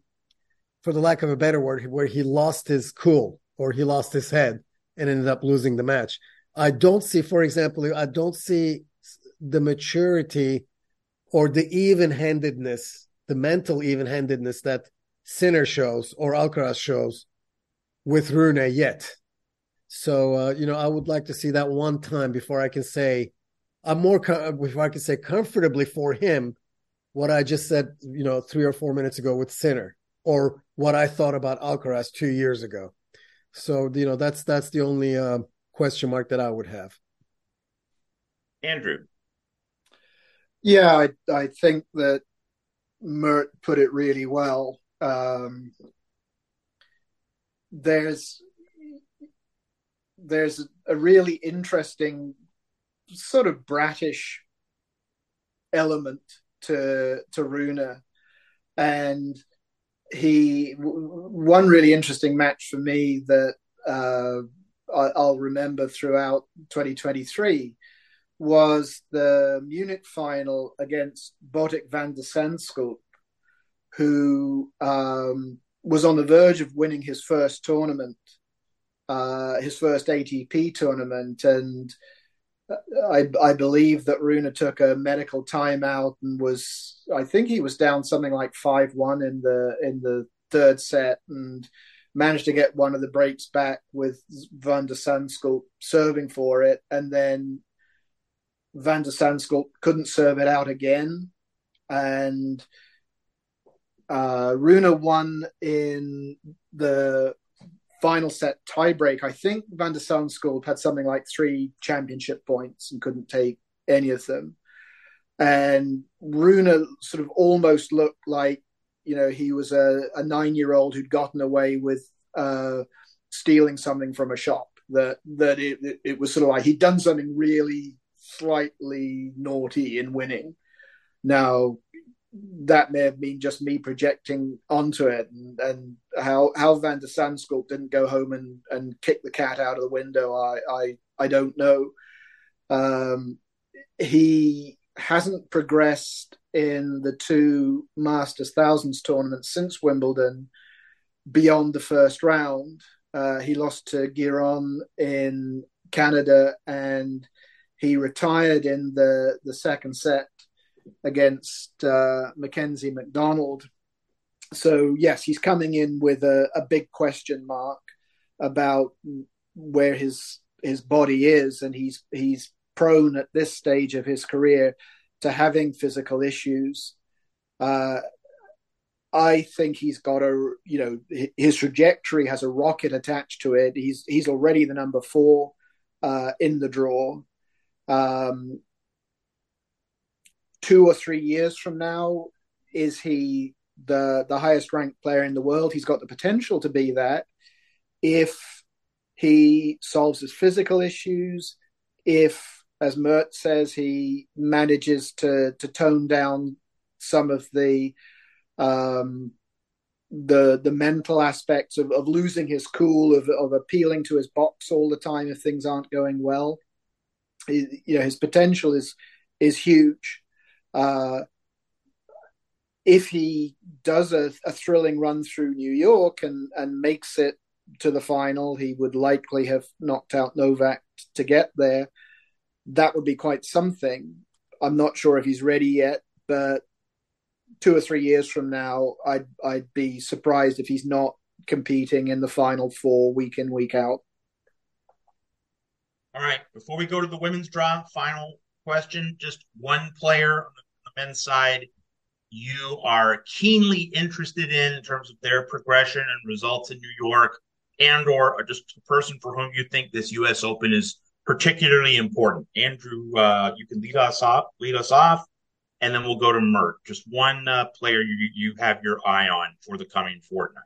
for the lack of a better word, where he lost his cool or he lost his head and ended up losing the match. I don't see, for example, I don't see the maturity or the even handedness, the mental even handedness that Sinner shows or Alcaraz shows with Rune yet. So, uh, you know, I would like to see that one time before I can say, I'm more, before I can say comfortably for him what I just said, you know, three or four minutes ago with Sinner or what I thought about Alcaraz two years ago. So you know that's that's the only uh, question mark that I would have. Andrew. Yeah, I I think that Mert put it really well. Um, there's there's a really interesting sort of bratish element to to Rune, and he one really interesting match for me that uh, I, will remember throughout 2023 was the Munich final against Botic van de Zandschulp, who um, was on the verge of winning his first tournament, uh, his first ATP tournament, and I, I believe that Rune took a medical timeout and was I think he was down something like five one in the in the third set and managed to get one of the breaks back with Van der Zandschulp serving for it. And then Van der Zandschulp couldn't serve it out again. And uh, Rune won in the final set tiebreak, I think Van der Zandschulp had something like three championship points and couldn't take any of them. And Rune sort of almost looked like, you know, he was a, a nine year old who'd gotten away with uh, stealing something from a shop. That that it, it, was sort of like he'd done something really slightly naughty in winning. Now that may have been just me projecting onto it and, and how how Van der Zandschulp didn't go home and, and kick the cat out of the window I I, I don't know um, he hasn't progressed in the two Masters Thousands tournaments since Wimbledon beyond the first round uh, he lost to Giron in Canada and he retired in the the second set against uh, Mackenzie McDonald. So yes, he's coming in with a, a big question mark about where his his body is, and he's he's prone at this stage of his career to having physical issues. Uh, I think he's got a you know his trajectory has a rocket attached to it. He's he's already the number four uh, in the draw. Um, two or three years from now, is he the the highest ranked player in the world? He's got the potential to be that if he solves his physical issues, if, as Mert says, he manages to to tone down some of the um, the the mental aspects of, of losing his cool, of of appealing to his box all the time if things aren't going well. He, you know, his potential is is huge. Uh, if he does a, a, thrilling run through New York and, and makes it to the final, he would likely have knocked out Novak to get there. That would be quite something. I'm not sure if he's ready yet, but two or three years from now, I'd I'd be surprised if he's not competing in the final four week in week out. All right. Before we go to the women's draw, final question: just one player on the men's side you are keenly interested in in terms of their progression and results in New York, and or just a person for whom you think this U.S. Open is particularly important. Andrew, uh, you can lead us off. Lead us off, and then we'll go to Mert. Just one uh, player you you have your eye on for the coming fortnight.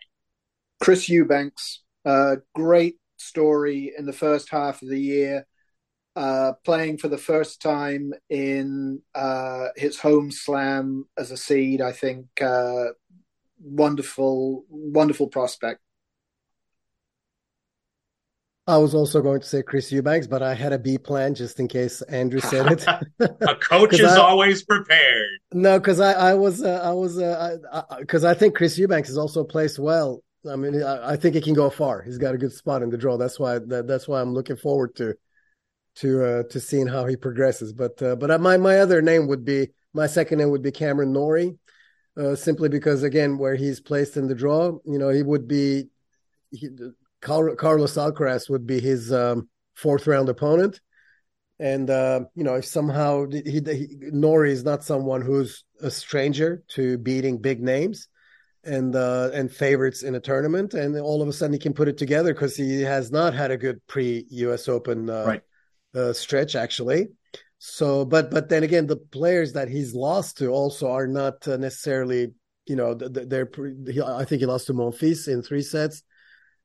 Chris Eubanks, uh, great story in the first half of the year. Uh, playing for the first time in uh, his home slam as a seed, I think uh, wonderful, wonderful prospect. I was also going to say Chris Eubanks, but I had a B plan just in case Andrew said it. a coach is I, always prepared. No, because I, I was, uh, I was, because uh, I, I, think Chris Eubanks has also placed well. I mean, I, I, think he can go far. He's got a good spot in the draw. That's why that, that's why I'm looking forward to to uh, to seeing how he progresses. But uh, but my my other name would be my second name would be Cameron Norrie, uh, simply because again where he's placed in the draw, you know, he would be he, Carlos Alcaraz would be his um, fourth round opponent. And uh, you know, if somehow he, he, Norrie is not someone who's a stranger to beating big names and uh, and favorites in a tournament, and all of a sudden he can put it together because he has not had a good pre U.S. Open uh, right. uh, stretch actually. So, but but then again, the players that he's lost to also are not uh, necessarily, you know, they're. I think he lost to Monfils in three sets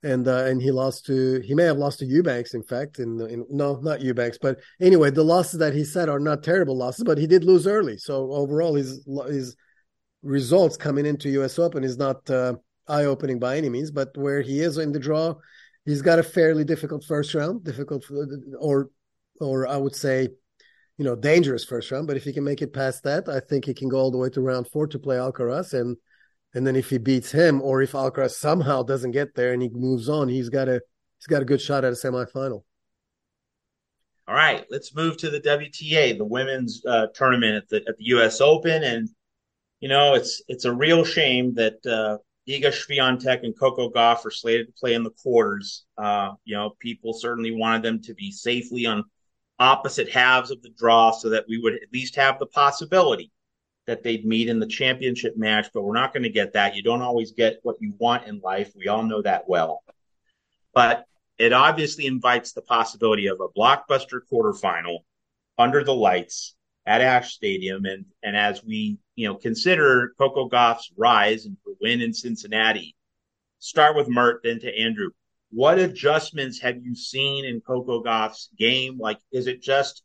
and uh, and he lost to he may have lost to Eubanks in fact in, in no not Eubanks but anyway the losses that he said are not terrible losses but he did lose early. So overall his his results coming into US Open is not uh, eye opening by any means but where he is in the draw he's got a fairly difficult first round difficult or or I would say you know dangerous first round but if he can make it past that I think he can go all the way to round 4 to play Alcaraz and and then if he beats him, or if Alcaraz somehow doesn't get there and he moves on, he's got a he's got a good shot at a semifinal. All right, let's move to the WTA, the women's uh, tournament at the at the U.S. Open, and you know it's it's a real shame that uh, Iga Swiatek and Coco Gauff are slated to play in the quarters. Uh, you know, people certainly wanted them to be safely on opposite halves of the draw so that we would at least have the possibility that they'd meet in the championship match, but we're not going to get that. You don't always get what you want in life. We all know that well. But it obviously invites the possibility of a blockbuster quarterfinal under the lights at Ashe Stadium. And, and as we, you know, consider Coco Gauff's rise and win in Cincinnati, start with Mert, then to Andrew. What adjustments have you seen in Coco Gauff's game? Like, is it just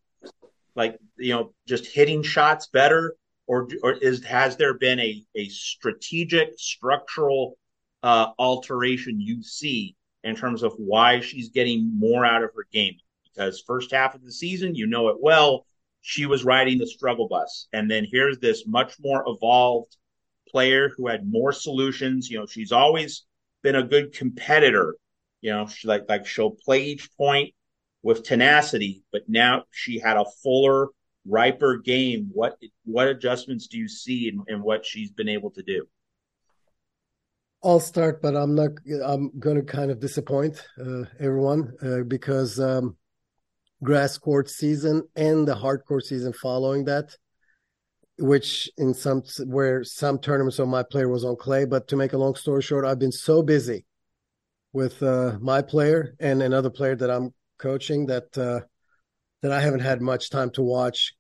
like, you know, just hitting shots better? Or or is has there been a a strategic structural uh, alteration you see in terms of why she's getting more out of her game? Because first half of the season, you know it well, she was riding the struggle bus, and then here's this much more evolved player who had more solutions. You know, she's always been a good competitor. You know, she like like she'll play each point with tenacity, but now she had a fuller riper game, what what adjustments do you see in, in what she's been able to do? I'll start, but I'm not. I'm going to kind of disappoint uh, everyone uh, because um, grass court season and the hard court season following that, which in some where some tournaments my player was on clay. But to make a long story short, I've been so busy with uh, my player and another player that I'm coaching that uh, that I haven't had much time to watch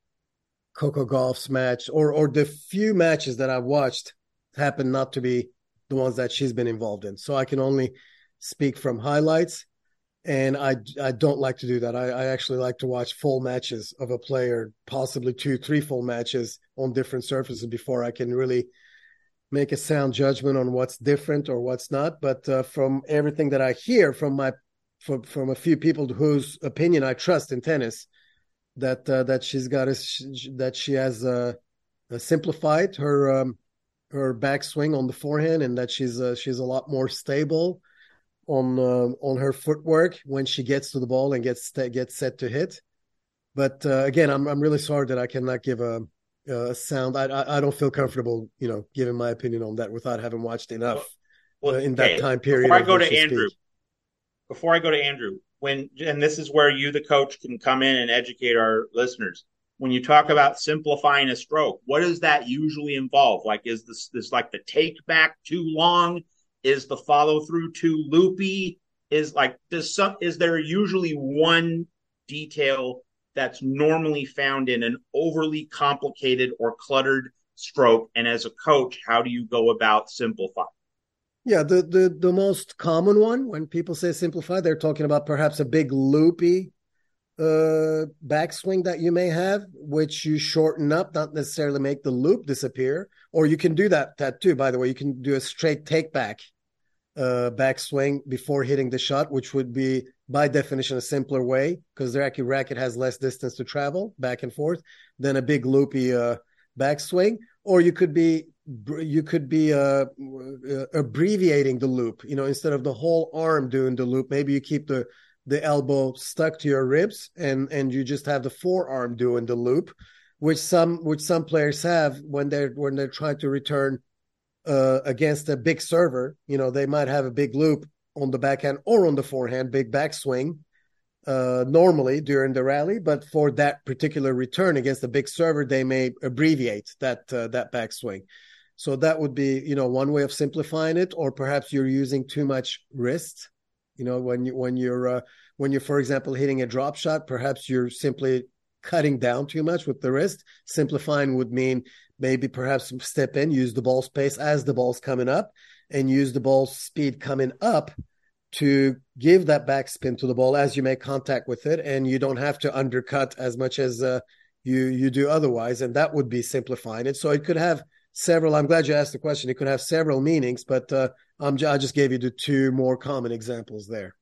Coco Gauff's match, or or the few matches that I've watched happen not to be the ones that she's been involved in. So I can only speak from highlights, and I I don't like to do that. I, I actually like to watch full matches of a player, possibly two, three full matches on different surfaces before I can really make a sound judgment on what's different or what's not. But uh, from everything that I hear from my from from a few people whose opinion I trust in tennis, that uh, that she's got a, that she has uh, simplified her um, her backswing on the forehand, and that she's uh, she's a lot more stable on uh, on her footwork when she gets to the ball and gets gets set to hit. But uh, again, I'm I'm really sorry that I cannot give a, a sound. I, I, I don't feel comfortable, you know, giving my opinion on that without having watched enough well, well, uh, in that time period. Before I go to Andrew, before I go to Andrew, when and this is where you, the coach, can come in and educate our listeners. When you talk about simplifying a stroke, what does that usually involve? Like, is this is like the take back too long? Is the follow through too loopy? Is like does some is there usually one detail that's normally found in an overly complicated or cluttered stroke? And as a coach, how do you go about simplifying? Yeah, the, the the most common one when people say simplify, they're talking about perhaps a big loopy uh backswing that you may have, which you shorten up, not necessarily make the loop disappear. Or you can do that that too, by the way. You can do a straight take back uh, backswing before hitting the shot, which would be by definition a simpler way because the racket racket has less distance to travel back and forth than a big loopy uh, backswing. Or you could be you could be uh, uh, abbreviating the loop. You know, instead of the whole arm doing the loop, maybe you keep the the elbow stuck to your ribs and and you just have the forearm doing the loop, which some which some players have when they're when they're trying to return uh, against a big server, you know, they might have a big loop on the backhand or on the forehand, big backswing uh, normally during the rally, but for that particular return against a big server, they may abbreviate that uh, that backswing. So that would be, you know, one way of simplifying it, or perhaps you're using too much wrist. You know, when you when you're uh, when you're, for example, hitting a drop shot, perhaps you're simply cutting down too much with the wrist. Simplifying would mean maybe perhaps step in, use the ball space as the ball's coming up, and use the ball speed coming up to give that backspin to the ball as you make contact with it, and you don't have to undercut as much as uh, you you do otherwise, and that would be simplifying it. So it could have several. I'm glad you asked the question. It could have several meanings, but uh, I'm, I just gave you the two more common examples there.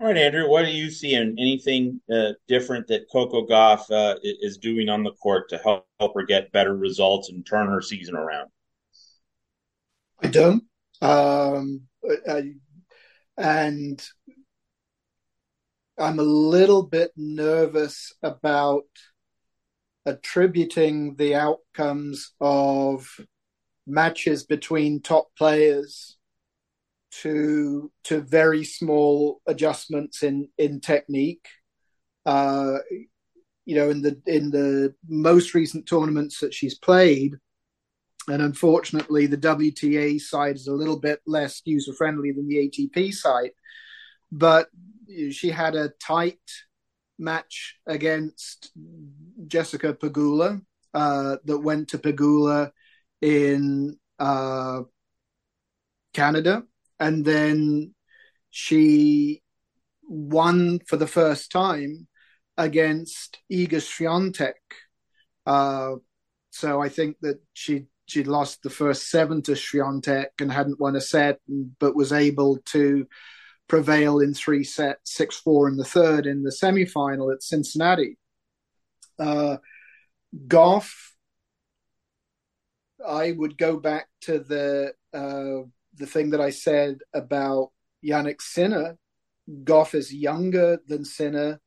All right, Andrew, what do you see in Anything uh, different that Coco Gauff uh, is doing on the court to help, help her get better results and turn her season around? I don't. Um, I, and I'm a little bit nervous about attributing the outcomes of matches between top players to to very small adjustments in in technique. Uh, you know, in the in the most recent tournaments that she's played, and unfortunately, the WTA side is a little bit less user friendly than the ATP side. But she had a tight match against Jessica Pegula uh, that went to Pegula in uh, Canada and then she won for the first time against Iga Swiatek. Uh, so I think that she she lost the first seven to Swiatek and hadn't won a set, but was able to prevail in three sets, six four in the third in the semifinal at Cincinnati. Uh, I would go back to the uh, the thing that I said about Jannik Sinner, Gauff is younger than Sinner.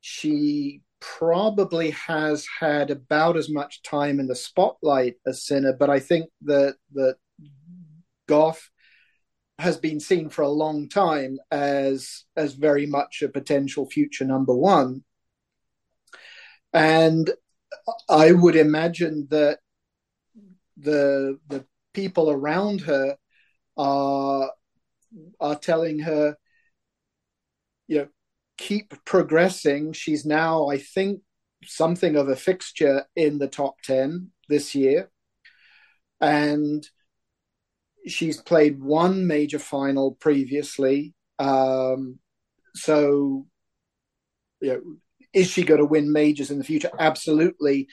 She probably has had about as much time in the spotlight as Sinner, but I think that that Gauff has been seen for a long time as as very much a potential future number one. And I would imagine that the the people around her are are telling her, you know, keep progressing. She's now, I think, something of a fixture in the top ten this year, and she's played one major final previously. Um, so, you know, is she going to win majors in the future? Absolutely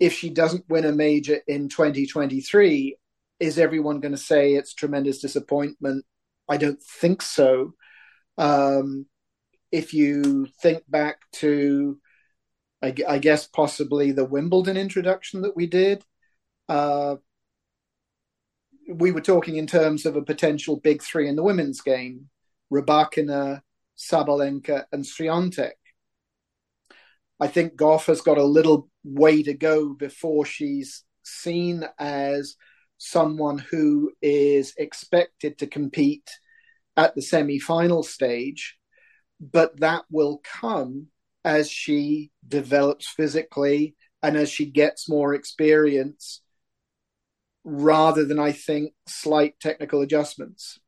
if she doesn't win a major in 2023, is everyone going to say it's tremendous disappointment? I don't think so. Um, if you think back to, I, I, guess, possibly the Wimbledon introduction that we did, uh, we were talking in terms of a potential big three in the women's game Rybakina, Sabalenka, and Swiatek. I think Gauff has got a little way to go before she's seen as someone who is expected to compete at the semi final stage, but that will come as she develops physically and as she gets more experience rather than, I think, slight technical adjustments.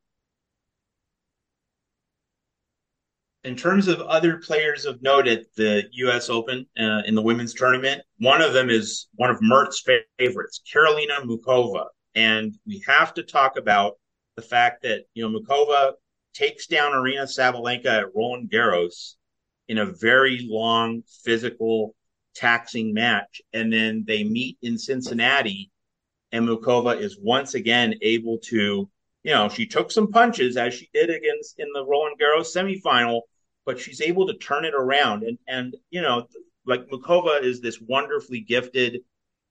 In terms of other players of note at the U.S. Open uh, in the women's tournament, one of them is one of Mert's favorites, Karolina Muchova, and we have to talk about the fact that you know Muchova takes down Aryna Sabalenka at Roland Garros in a very long, physical, taxing match, and then they meet in Cincinnati, and Muchova is once again able to. You know, she took some punches as she did against in the Roland Garros semifinal, but she's able to turn it around. And and you know, like Muchova is this wonderfully gifted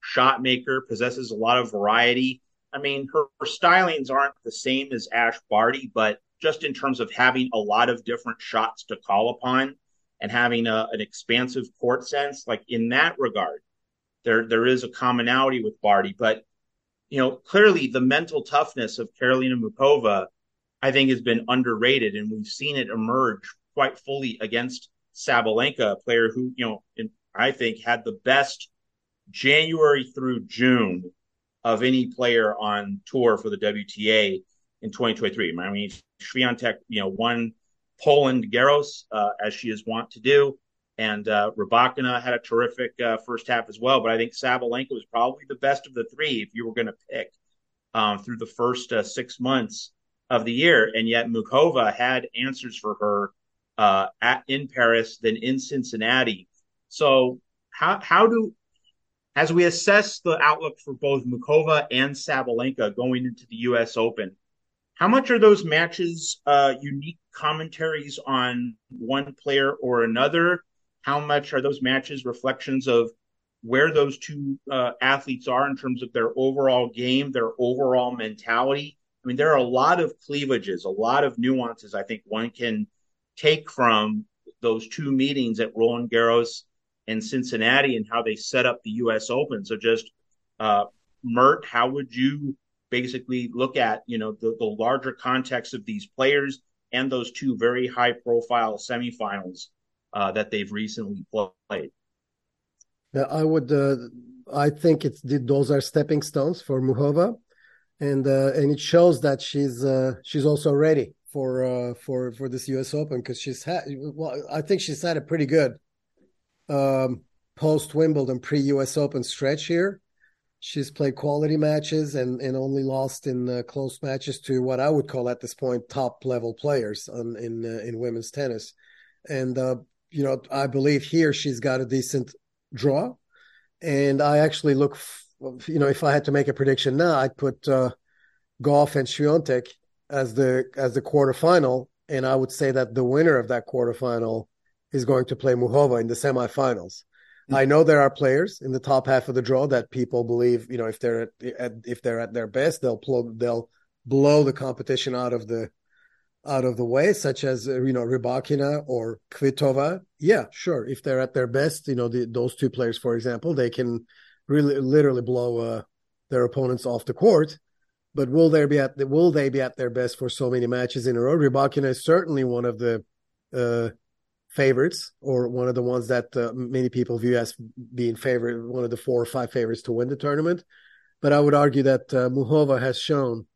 shot maker, possesses a lot of variety. I mean, her, her stylings aren't the same as Ash Barty, but just in terms of having a lot of different shots to call upon and having a, an expansive court sense, like in that regard, there there is a commonality with Barty. But you know, clearly the mental toughness of Karolina Muchova, I think, has been underrated, and we've seen it emerge quite fully against Sabalenka, a player who, you know, in, I think had the best January through June of any player on tour for the WTA in 2023. I mean, Swiatek, you know, won Roland Garros uh, as she is wont to do, and uh, Rybakina had a terrific uh, first half as well. But I think Sabalenka was probably the best of the three if you were going to pick um, through the first uh, six months of the year, and yet Muchova had answers for her uh, at in Paris, than in Cincinnati. So how how do as we assess the outlook for both Muchova and Sabalenka going into the U.S. Open, how much are those matches uh, unique commentaries on one player or another? How much are those matches reflections of where those two uh, athletes are in terms of their overall game, their overall mentality? I mean, there are a lot of cleavages, a lot of nuances. I think one can take from those two meetings at Roland Garros and Cincinnati and how they set up the U.S. Open. So just uh, Mert, how would you basically look at you know the, the larger context of these players and those two very high profile semifinals uh, that they've recently played? Yeah, I would. Uh, I think it's those are stepping stones for Muchova, and uh, and it shows that she's uh, she's also ready for uh, for for this U.S. Open because she's had. Well, I think she's had a pretty good um, post Wimbledon pre U.S. Open stretch here. She's played quality matches and and only lost in uh, close matches to what I would call at this point top level players on, in uh, in women's tennis. And uh, you know, I believe here she's got a decent draw. And I actually look, you know, if I had to make a prediction now, I'd put uh, Gauff and Swiatek as the as the quarterfinal, and I would say that the winner of that quarterfinal is going to play Muchova in the semifinals. Mm-hmm. I know there are players in the top half of the draw that people believe, you know, if they're at, at if they're at their best, they'll blow they'll blow the competition out of the out of the way, such as you know Rybakina or Kvitova. Yeah, sure. If they're at their best, you know the, those two players, for example, they can really literally blow uh, their opponents off the court. But will they be at the, will they be at their best for so many matches in a row? Rybakina is certainly one of the uh, favorites, or one of the ones that uh, many people view as being favorite, one of the four or five favorites to win the tournament. But I would argue that uh, Muchova has shown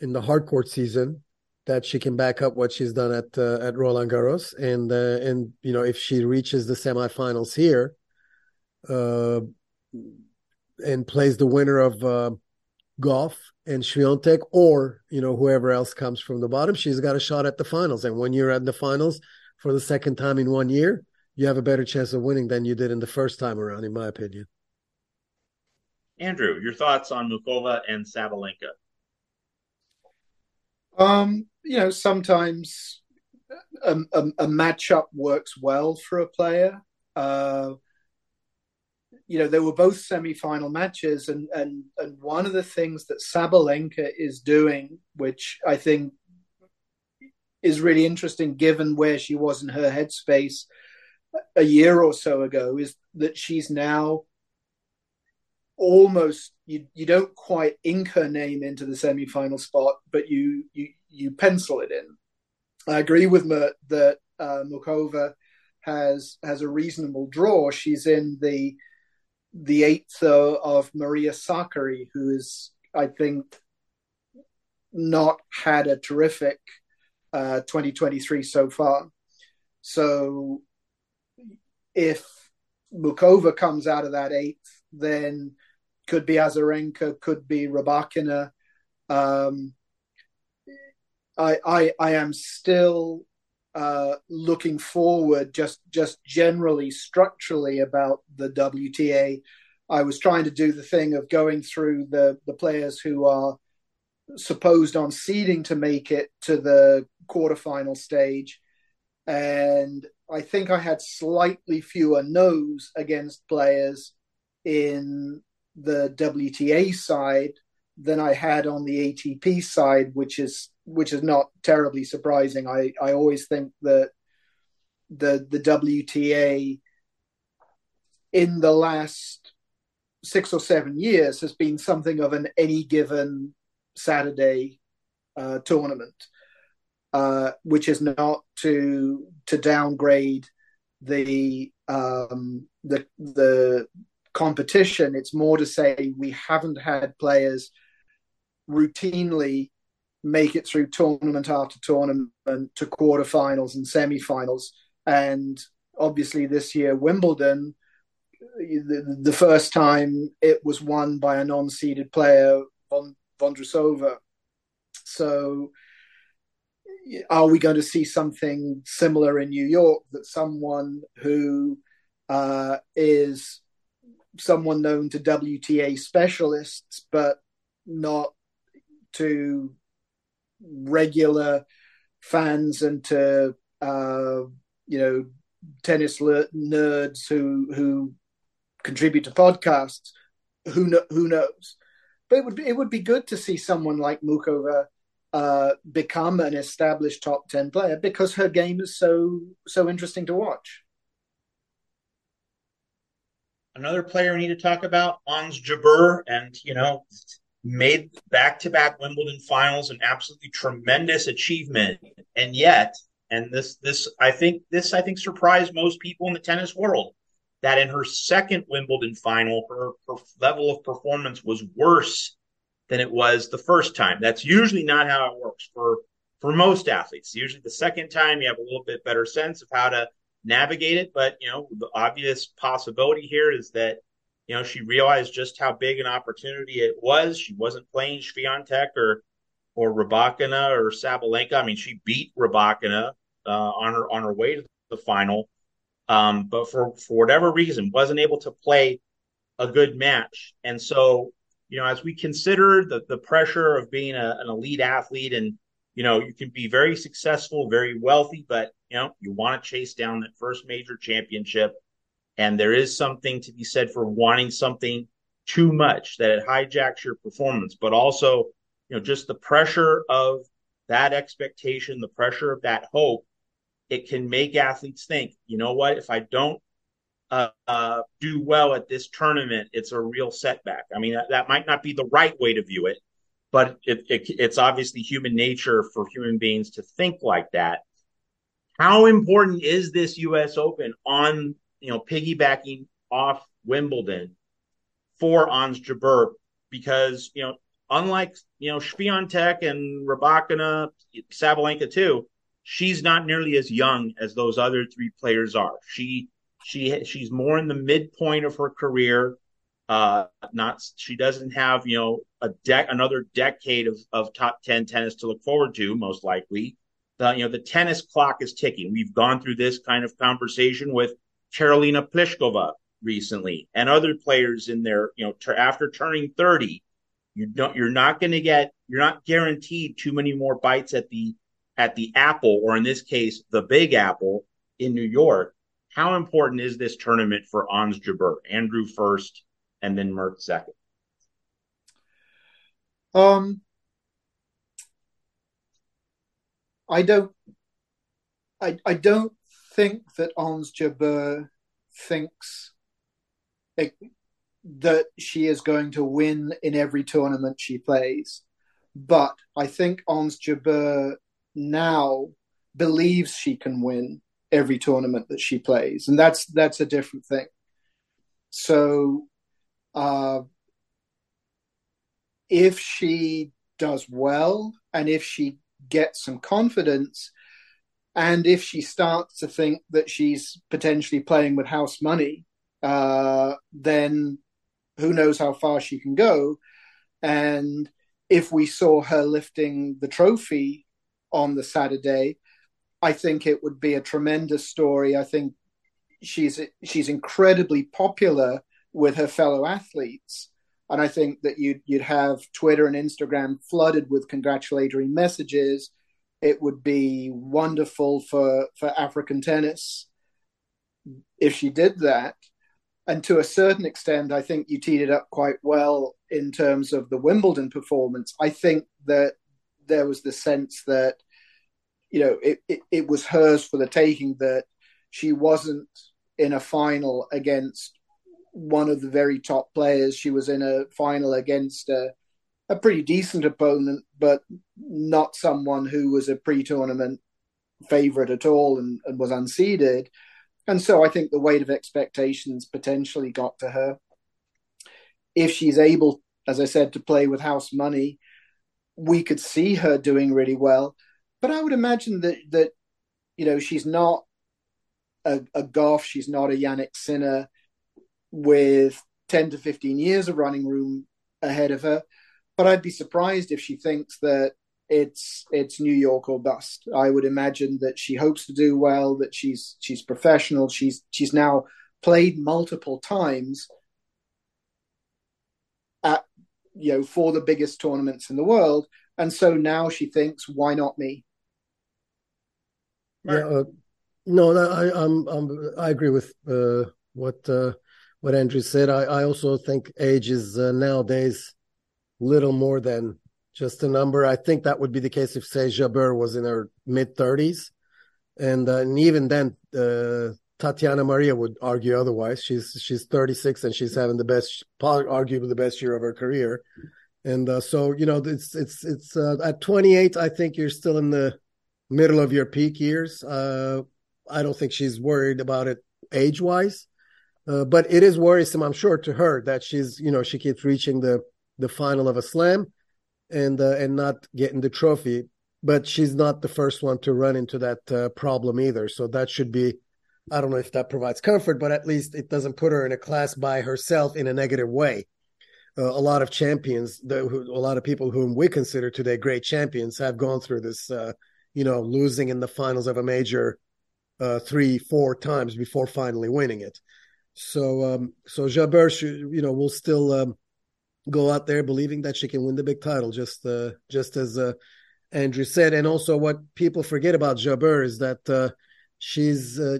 in the hard court season that she can back up what she's done at uh, at Roland Garros, and uh, and you know if she reaches the semifinals here, uh, and plays the winner of Gauff and Swiatek, or you know whoever else comes from the bottom, she's got a shot at the finals. And when you're at the finals for the second time in one year, you have a better chance of winning than you did in the first time around, in my opinion. Andrew, your thoughts on Muchova and Sabalenka? Um, you know, sometimes a, a, a matchup works well for a player. Uh, you know, they were both semi-final matches, and and and one of the things that Sabalenka is doing, which I think is really interesting, given where she was in her headspace a year or so ago, is that she's now almost you you don't quite ink her name into the semi-final spot, but you you you pencil it in. I agree with Mert that uh, Muchova has has a reasonable draw. She's in the the eighth uh, of Maria Sakkari, who is, I think, not had a terrific uh, 2023 so far. So if Muchova comes out of that eighth, then could be Azarenka, could be Rybakina. Um, I, I, I am still uh, looking forward, just just generally structurally about the WTA. I was trying to do the thing of going through the the players who are supposed on seeding to make it to the quarterfinal stage, and I think I had slightly fewer no's against players in the WTA side than I had on the ATP side, which is which is not terribly surprising. I, I always think that the the WTA in the last six or seven years has been something of an any given Saturday uh, tournament, uh, which is not to to downgrade the um, the the competition. It's more to say we haven't had players routinely make it through tournament after tournament to quarterfinals and semifinals. And obviously, this year, Wimbledon, the, the first time it was won by a non seeded player, Von, Vondrousova. So, are we going to see something similar in New York that someone who uh, is someone known to WTA specialists, but not to regular fans and to uh, you know tennis nerds who who contribute to podcasts. Who know, who knows? But it would be, it would be good to see someone like Muchova uh, become an established top ten player because her game is so so interesting to watch. Another player we need to talk about, Ons Jabeur, and you know made back to back Wimbledon finals, an absolutely tremendous achievement. And yet, and this this I think this I think surprised most people in the tennis world that in her second Wimbledon final, her, her level of performance was worse than it was the first time. That's usually not how it works for for most athletes. Usually the second time you have a little bit better sense of how to navigate it. But you know, the obvious possibility here is that you know, she realized just how big an opportunity it was. She wasn't playing Swiatek or or Rybakina or Sabalenka. I mean, she beat Rybakina uh, on her on her way to the final, um, but for for whatever reason, wasn't able to play a good match. And so, you know, as we consider the the pressure of being a, an elite athlete, and you know, you can be very successful, very wealthy, but you know, you want to chase down that first major championship and there is something to be said for wanting something too much that it hijacks your performance, but also, you know, just the pressure of that expectation, the pressure of that hope, it can make athletes think, you know what, if I don't uh, uh, do well at this tournament, it's a real setback. I mean, that, that might not be the right way to view it, but it, it, it's obviously human nature for human beings to think like that. How important is this U.S. Open on you know, piggybacking off Wimbledon for Ons Jabeur because, you know, unlike, you know, Swiatek and Rybakina, Sabalenka too, she's not nearly as young as those other three players are. She she she's more in the midpoint of her career. Uh, not she doesn't have you know a deck another decade of, of top ten tennis to look forward to most likely. The you know the tennis clock is ticking. We've gone through this kind of conversation with Karolina Pliskova recently, and other players in there, you know, t- after turning 30, you don't you're not going to get you're not guaranteed too many more bites at the at the apple or in this case the big apple in New York. How important is this tournament for Ons Jabeur? Andrew first and then Mert second. Um I don't I I don't think that Ons Jabeur thinks it, that she is going to win in every tournament she plays. But I think Ons Jabeur now believes she can win every tournament that she plays, and that's that's a different thing. So, uh, if she does well, and if she gets some confidence, and if she starts to think that she's potentially playing with house money, uh, then who knows how far she can go. And if we saw her lifting the trophy on the Saturday, I think it would be a tremendous story. I think she's she's incredibly popular with her fellow athletes, and I think that you'd you'd have Twitter and Instagram flooded with congratulatory messages. It would be wonderful for for African tennis if she did that and to a certain extent, I think you teed it up quite well in terms of the Wimbledon performance. I think that there was the sense that, you know, it, it, it was hers for the taking, that she wasn't in a final against one of the very top players. She was in a final against a, a pretty decent opponent, but not someone who was a pre tournament favorite at all and, and was unseeded. And so I think the weight of expectations potentially got to her. If she's able, as I said, to play with house money, we could see her doing really well. But I would imagine that that you know she's not a, a she's not a Jannik Sinner with ten to fifteen years of running room ahead of her. But I'd be surprised if she thinks that it's it's New York or bust. I would imagine that she hopes to do well, that she's she's professional. She's she's now played multiple times at you know for the biggest tournaments in the world, and so now she thinks, why not me? Yeah, uh, no, I I'm, I'm, i agree with uh, what uh, what Andrew said. I, I also think age is uh, nowadays little more than just a number. I think that would be the case if, say, Jabeur was in her mid 30s. And, uh, and even then, uh, Tatiana Maria would argue otherwise. She's she's 36 and she's having the best, arguably the best year of her career. And uh, so you know, it's it's it's uh, at 28. I think you're still in the middle of your peak years. Uh, I don't think she's worried about it age wise, uh, but it is worrisome, I'm sure, to her that she's you know she keeps reaching the the final of a slam and uh, and not getting the trophy. But she's not the first one to run into that uh, problem either. So that should be. I don't know if that provides comfort, but at least it doesn't put her in a class by herself in a negative way. Uh, a lot of champions, the, who, a lot of people whom we consider today great champions, have gone through this. Uh, you know, losing in the finals of a major uh, three, four times before finally winning it. So, um, so Jabeur, you know, will still um, go out there believing that she can win the big title, just uh, just as uh, Andrew said. And also, what people forget about Jabeur is that uh, she's uh,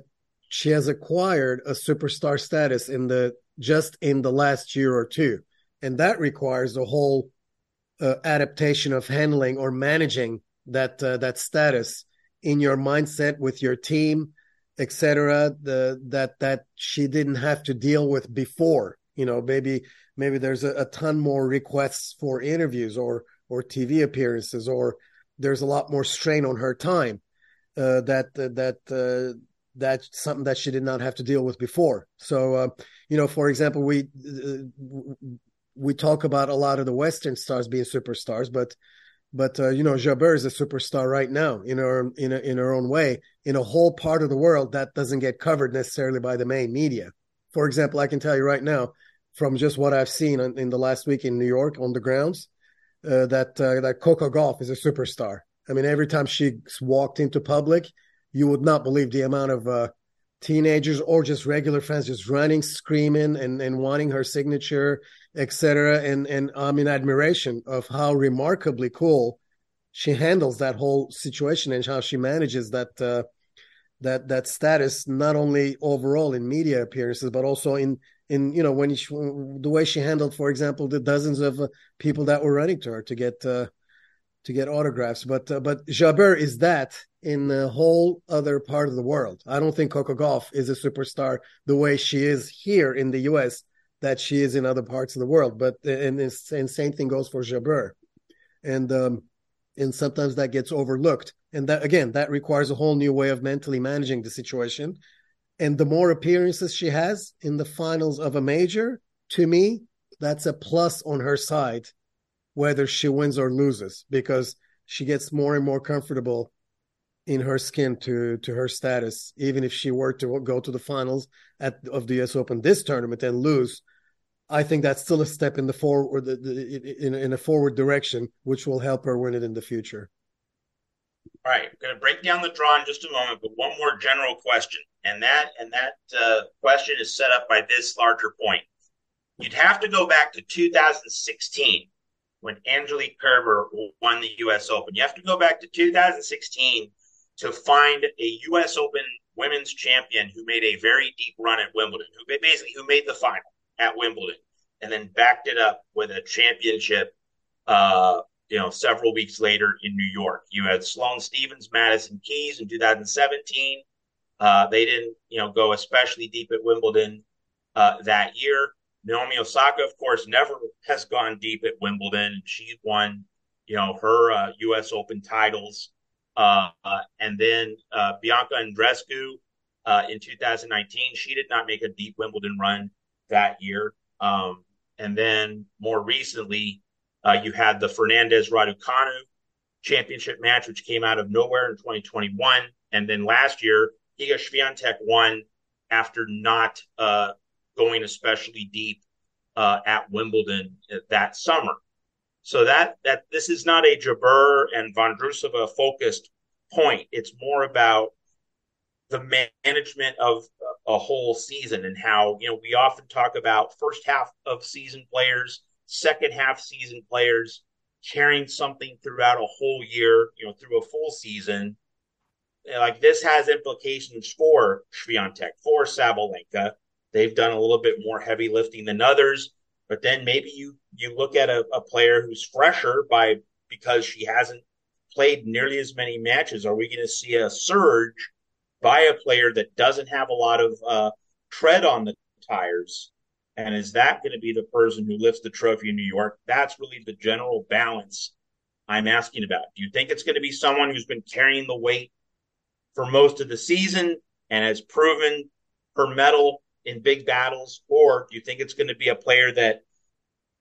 she has acquired a superstar status in the just in the last year or two, and that requires a whole uh, adaptation of handling or managing that uh, that status in your mindset with your team etc the that that she didn't have to deal with before you know maybe maybe there's a, a ton more requests for interviews or or TV appearances, or there's a lot more strain on her time. Uh, that uh, that uh, that's something that she did not have to deal with before. So, uh, you know, for example, we uh, we talk about a lot of the Western stars being superstars, but but uh, you know, Jabeur is a superstar right now in her in a, in her own way in a whole part of the world that doesn't get covered necessarily by the main media. For example, I can tell you right now, from just what I've seen in, in the last week in New York on the grounds, uh, that uh, that Coco Gauff is a superstar. I mean, every time she walked into public, you would not believe the amount of uh, teenagers or just regular fans just running, screaming, and and wanting her signature, etc. And and I'm in admiration of how remarkably cool she handles that whole situation and how she manages that uh, that that status not only overall in media appearances but also in in you know when she, the way she handled for example the dozens of uh, people that were running to her to get uh, to get autographs. But uh, but Jabeur is that in a whole other part of the world. I don't think Coco Gauff is a superstar the way she is here in the US that she is in other parts of the world. But and, and same thing goes for Jabeur and um, and sometimes that gets overlooked. And that again that requires a whole new way of mentally managing the situation and the more appearances she has in the finals of a major to me that's a plus on her side whether she wins or loses because she gets more and more comfortable in her skin to to her status even if she were to go to the finals at of the US Open this tournament and lose I think that's still a step in the forward the, the, in in a forward direction, which will help her win it in the future. All right, I'm going to break down the draw in just a moment, but one more general question, and that and that uh, question is set up by this larger point. You'd have to go back to 2016 when Angelique Kerber won the U.S. Open. You have to go back to 2016 to find a U.S. Open women's champion who made a very deep run at Wimbledon, who basically who made the final at Wimbledon and then backed it up with a championship uh, you know, several weeks later in New York. You had Sloane Stevens, Madison Keys in 2017. Uh, they didn't, you know, go especially deep at Wimbledon uh, that year. Naomi Osaka, of course, never has gone deep at Wimbledon. She won, you know, her U.S. Uh, Open titles. Uh, uh, and then Bianca Andreescu in 2019, she did not make a deep Wimbledon run that year. Um, and then more recently, uh, you had the Fernandez Raducanu championship match, which came out of nowhere in 2021. And then last year, Iga Swiatek won after not uh, going especially deep uh, at Wimbledon that summer. So that that this is not a Jabeur and Vondrousova focused point. It's more about the management of a whole season and how you know we often talk about first half of season players second half season players carrying something throughout a whole year you know through a full season like this has implications for Swiatek, for Sabalenka. They've done a little bit more heavy lifting than others, but then maybe you you look at a, a player who's fresher by because she hasn't played nearly as many matches. Are we going to see a surge by a player that doesn't have a lot of uh, tread on the tires. And is that going to be the person who lifts the trophy in New York? That's really the general balance I'm asking about. Do you think it's going to be someone who's been carrying the weight for most of the season and has proven her mettle in big battles? Or do you think it's going to be a player that,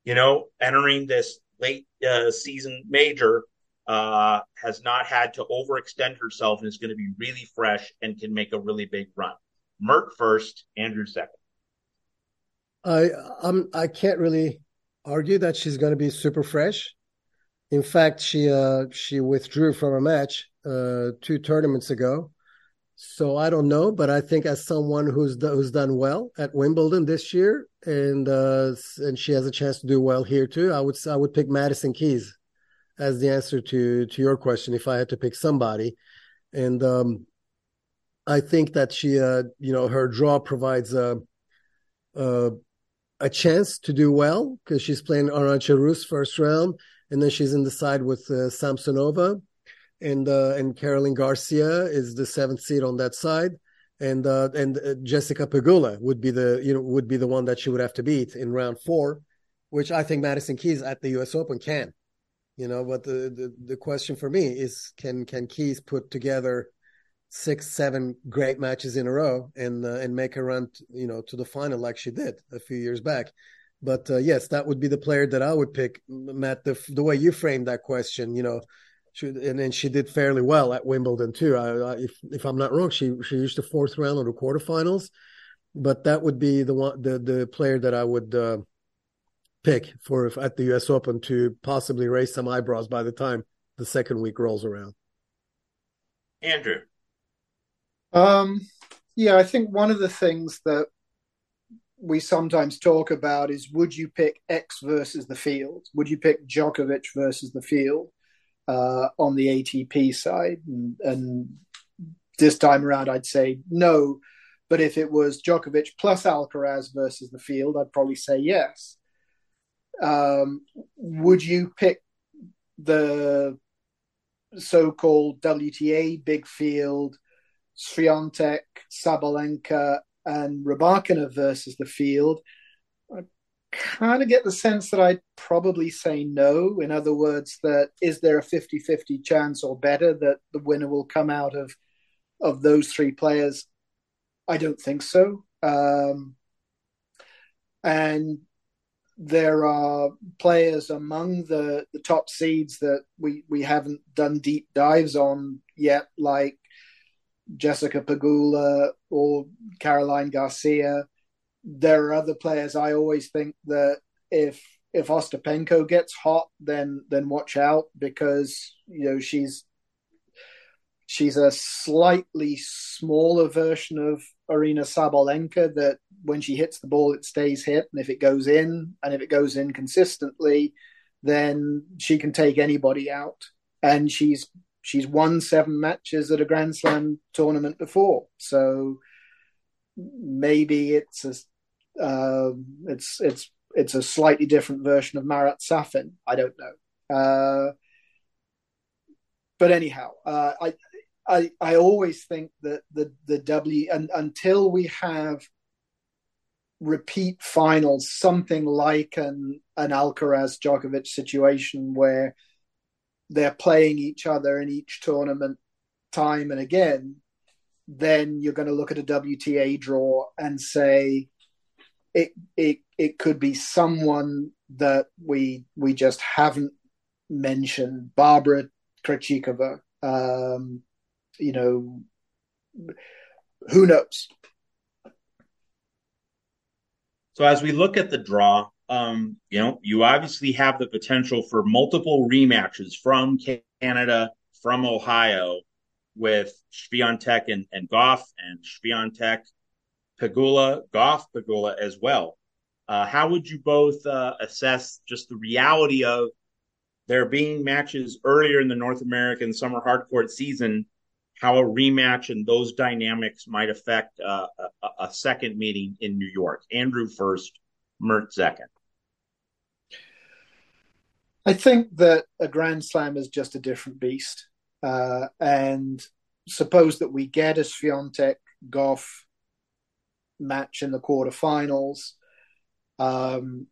you know, entering this late uh, season major uh, has not had to overextend herself and is going to be really fresh and can make a really big run. Mert first, Andrew second. I I'm I can't really argue that she's going to be super fresh. In fact, she uh, she withdrew from a match uh, two tournaments ago, so I don't know. But I think as someone who's who's done well at Wimbledon this year, and uh, and she has a chance to do well here too, I would I would pick Madison Keys as the answer to to your question if I had to pick somebody. And um, I think that she, uh, you know, her draw provides a a, a chance to do well because she's playing Arantxa Rus first round, and then she's in the side with uh, Samsonova, and uh, and Caroline Garcia is the seventh seed on that side. And uh, and uh, Jessica Pegula would be the you know would be the one that she would have to beat in round four, which I think Madison Keys at the U.S. Open can you know but the, the the question for me is can can keys put together six seven great matches in a row and uh, and make a run you know to the final like she did a few years back but uh, yes that would be the player that i would pick matt the the way you framed that question you know she, and then she did fairly well at wimbledon too I, I, if if i'm not wrong she she reached the fourth round of the quarterfinals but that would be the one the the player that i would uh, pick for if, at the U.S. Open to possibly raise some eyebrows by the time the second week rolls around. Andrew, um, Yeah, I think one of the things that we sometimes talk about is would you pick X versus the field? Would you pick Djokovic versus the field uh, on the ATP side? And, and, this time around, I'd say no. But if it was Djokovic plus Alcaraz versus the field, I'd probably say yes. Um, would you pick the so-called WTA big field, Swiatek, Sabalenka, and Rybakina versus the field? I kind of get the sense that I'd probably say no. In other words, that is there a 50-50 chance or better that the winner will come out of of those three players? I don't think so. Um, and there are players among the, the top seeds that we, we haven't done deep dives on yet, like Jessica Pegula or Caroline Garcia. There are other players I always think that if if Ostapenko gets hot, then then watch out because you know she's she's a slightly smaller version of Aryna Sabalenka that when she hits the ball, it stays hit. And if it goes in, and if it goes in consistently, then she can take anybody out. And she's she's won seven matches at a Grand Slam tournament before, so maybe it's a uh, it's it's it's a slightly different version of Marat Safin. I don't know. Uh, but anyhow, uh, I I I always think that the the W and until we have repeat finals, something like an an Alcaraz Djokovic situation where they're playing each other in each tournament time and again, then you're going to look at a WTA draw and say it it it could be someone that we we just haven't mentioned, Barbara Krejcikova, um, you know, who knows? So as we look at the draw, um, you know, you obviously have the potential for multiple rematches from Canada, from Ohio, with Swiatek and, and Gauff, and Swiatek, Pegula, Gauff, Pegula as well. Uh, how would you both uh, assess just the reality of there being matches earlier in the North American summer hardcourt season how a rematch and those dynamics might affect uh, a, a, second meeting in New York. Andrew first, Mert second. I think that a Grand Slam is just a different beast. Uh, and suppose that we get a Swiatek Gauff match in the quarterfinals. Um,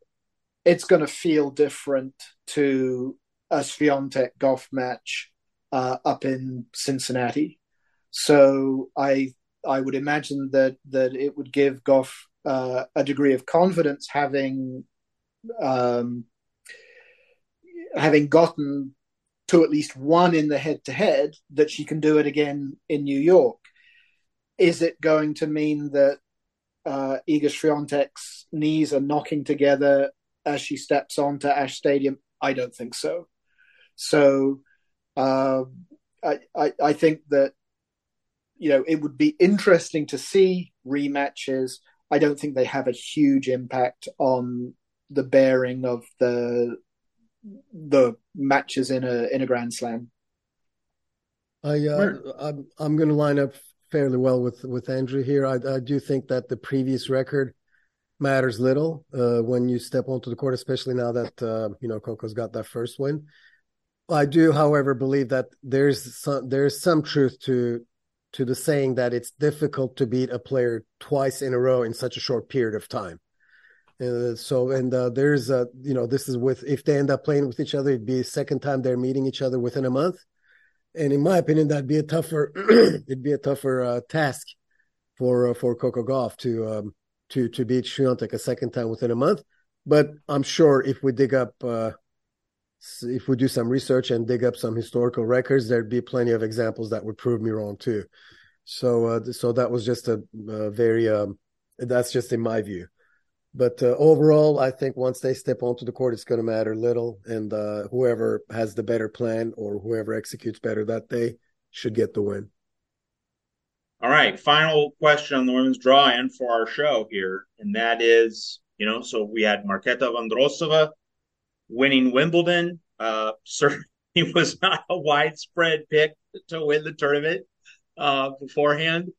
it's going to feel different to a Swiatek Gauff match uh, up in Cincinnati. So I I would imagine that that it would give Gauff uh, a degree of confidence having um, having gotten to at least one in the head to head that she can do it again in New York. Is it going to mean that uh, Iga Swiatek's knees are knocking together as she steps onto Ashe Stadium? I don't think so. So uh, I, I, I think that you know, it would be interesting to see rematches. I don't think they have a huge impact on the bearing of the the matches in a in a Grand Slam. I uh, I'm I'm going to line up fairly well with with Andrew here. I, I do think that the previous record matters little uh, when you step onto the court, especially now that uh, you know Coco's got that first win. I do, however, believe that there's some there's some truth to to the saying that it's difficult to beat a player twice in a row in such a short period of time. Uh, so, and uh, there's a, you know, this is with, if they end up playing with each other, it'd be second time they're meeting each other within a month. And in my opinion, that'd be a tougher, it'd be a tougher uh, task for, uh, for Coco Gauff to, um, to, to beat Swiatek a second time within a month. But I'm sure if we dig up, uh, if we do some research and dig up some historical records, there'd be plenty of examples that would prove me wrong too. So, uh, so that was just a, a very, um, that's just in my view. But uh, overall, I think once they step onto the court, it's going to matter little, and uh, whoever has the better plan or whoever executes better that day should get the win. All right, final question on the women's draw and for our show here, and that is, you know, so we had Marketa Vondrousova winning Wimbledon. Uh, certainly was not a widespread pick to win the tournament uh, beforehand.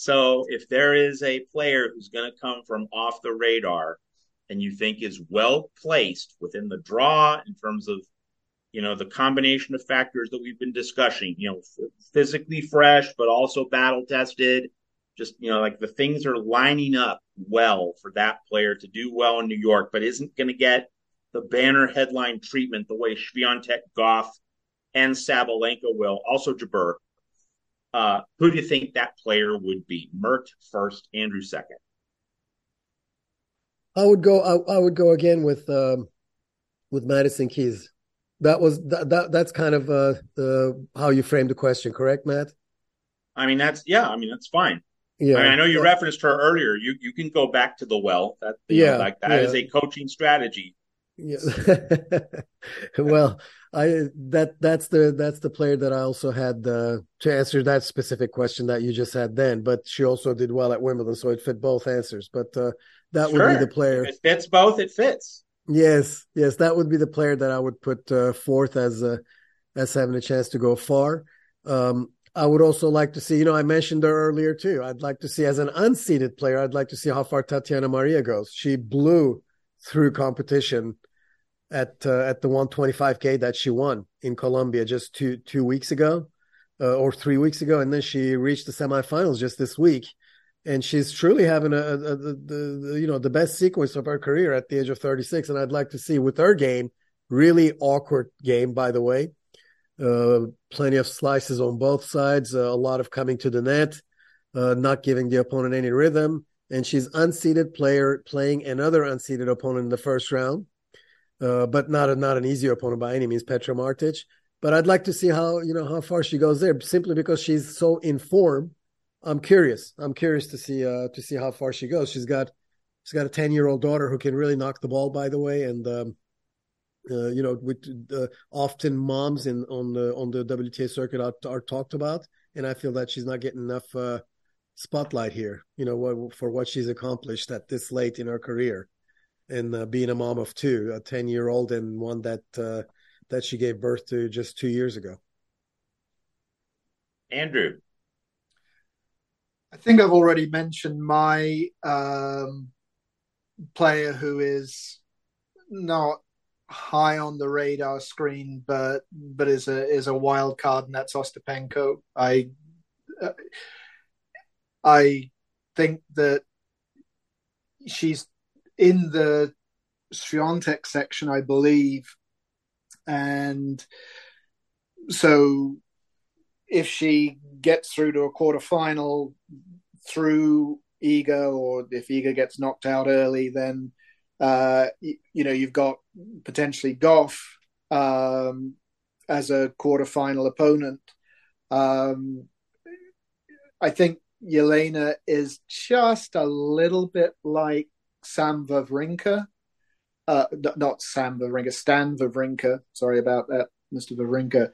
So if there is a player who's going to come from off the radar and you think is well placed within the draw in terms of you know the combination of factors that we've been discussing you know physically fresh but also battle tested just you know like the things are lining up well for that player to do well in new york but isn't going to get the banner headline treatment the way Swiatek, Gauff and Sabalenka will. Also Jabeur. Uh, who do you think that player would be? Mert first, Andrew second. I would go. I, I would go again with um, with Madison Keys. That was that, that that's kind of uh, uh, how you framed the question, correct, Matt? I mean, that's yeah. I mean, that's fine. Yeah, I, mean, I know you yeah. referenced her earlier. You you can go back to the well. That yeah, know, like that yeah. is a coaching strategy. Yeah. well, I that that's the that's the player that I also had uh, to answer that specific question that you just had then. But she also did well at Wimbledon, so it fit both answers. But uh, that sure. would be the player. If it fits both. It fits. Yes, yes, that would be the player that I would put uh, fourth as uh, as having a chance to go far. Um, I would also like to see, you know, I mentioned her earlier too. I'd like to see as an unseeded player, I'd like to see how far Tatiana Maria goes. She blew through competition at uh, at the 125k that she won in Colombia just two two weeks ago uh, or three weeks ago, and then she reached the semifinals just this week. And she's truly having a, a, a the, the, you know the best sequence of her career at the age of 36 and i'd like to see with her game really awkward game by the way. Uh, plenty of slices on both sides uh, a lot of coming to the net uh, not giving the opponent any rhythm. And she's unseeded player playing another unseeded opponent in the first round uh, but not a, not an easy opponent by any means petra martic but i'd like to see how you know how far she goes there simply because she's so in form I'm curious. I'm curious to see uh, to see how far she goes. She's got she's got a ten year old daughter who can really knock the ball, by the way, and um, uh, you know, with uh, often moms in on the on the WTA circuit are, are, talked about, and I feel that she's not getting enough uh, spotlight here. You know, for what she's accomplished at this late in her career, and uh, being a mom of two, a ten year old, and one that uh, that she gave birth to just two years ago. Andrew, I think I've already mentioned my um, player who is not high on the radar screen, but but is a is a wild card, and that's Ostapenko. I uh, I think that she's in the Swiatek section, I believe, and so if she gets through to a quarterfinal through Iga, or if Iga gets knocked out early, then uh, you, you, know you've got potentially Gauff um, as a quarterfinal opponent. Um, I think Jelena is just a little bit like Sam Wawrinka. Uh, not Sam Wawrinka, Stan Wawrinka. Sorry about that, Mr. Wawrinka.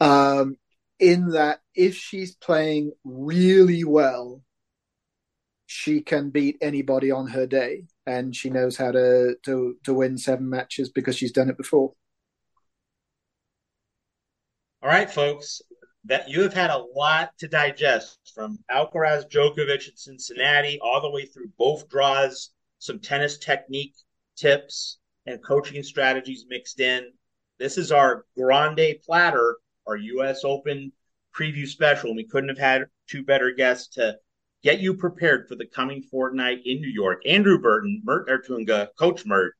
Um, in that if she's playing really well, she can beat anybody on her day, and she knows how to to to win seven matches because she's done it before. All right, folks, that you have had a lot to digest from Alcaraz, Djokovic, and Cincinnati, all the way through both draws, some tennis technique tips and coaching strategies mixed in. This is our grande platter our U.S. Open preview special. And we couldn't have had two better guests to get you prepared for the coming fortnight in New York. Andrew Burton, Mert Ertunga, Coach Mert,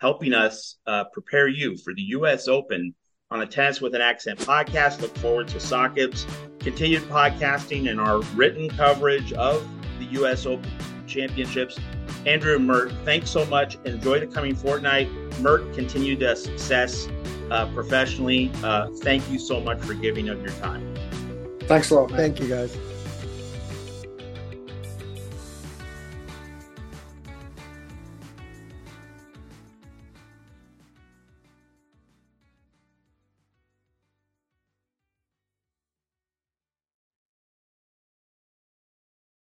helping us uh, prepare you for the U.S. Open on a Tennis with an Accent podcast. Look forward to Sakib's continued podcasting and our written coverage of the U.S. Open championships. Andrew Mert, thanks so much. Enjoy the coming fortnight. Mert, continue to success uh, professionally. Uh, thank you so much for giving up your time. Thanks a lot. Man. Thank you, guys.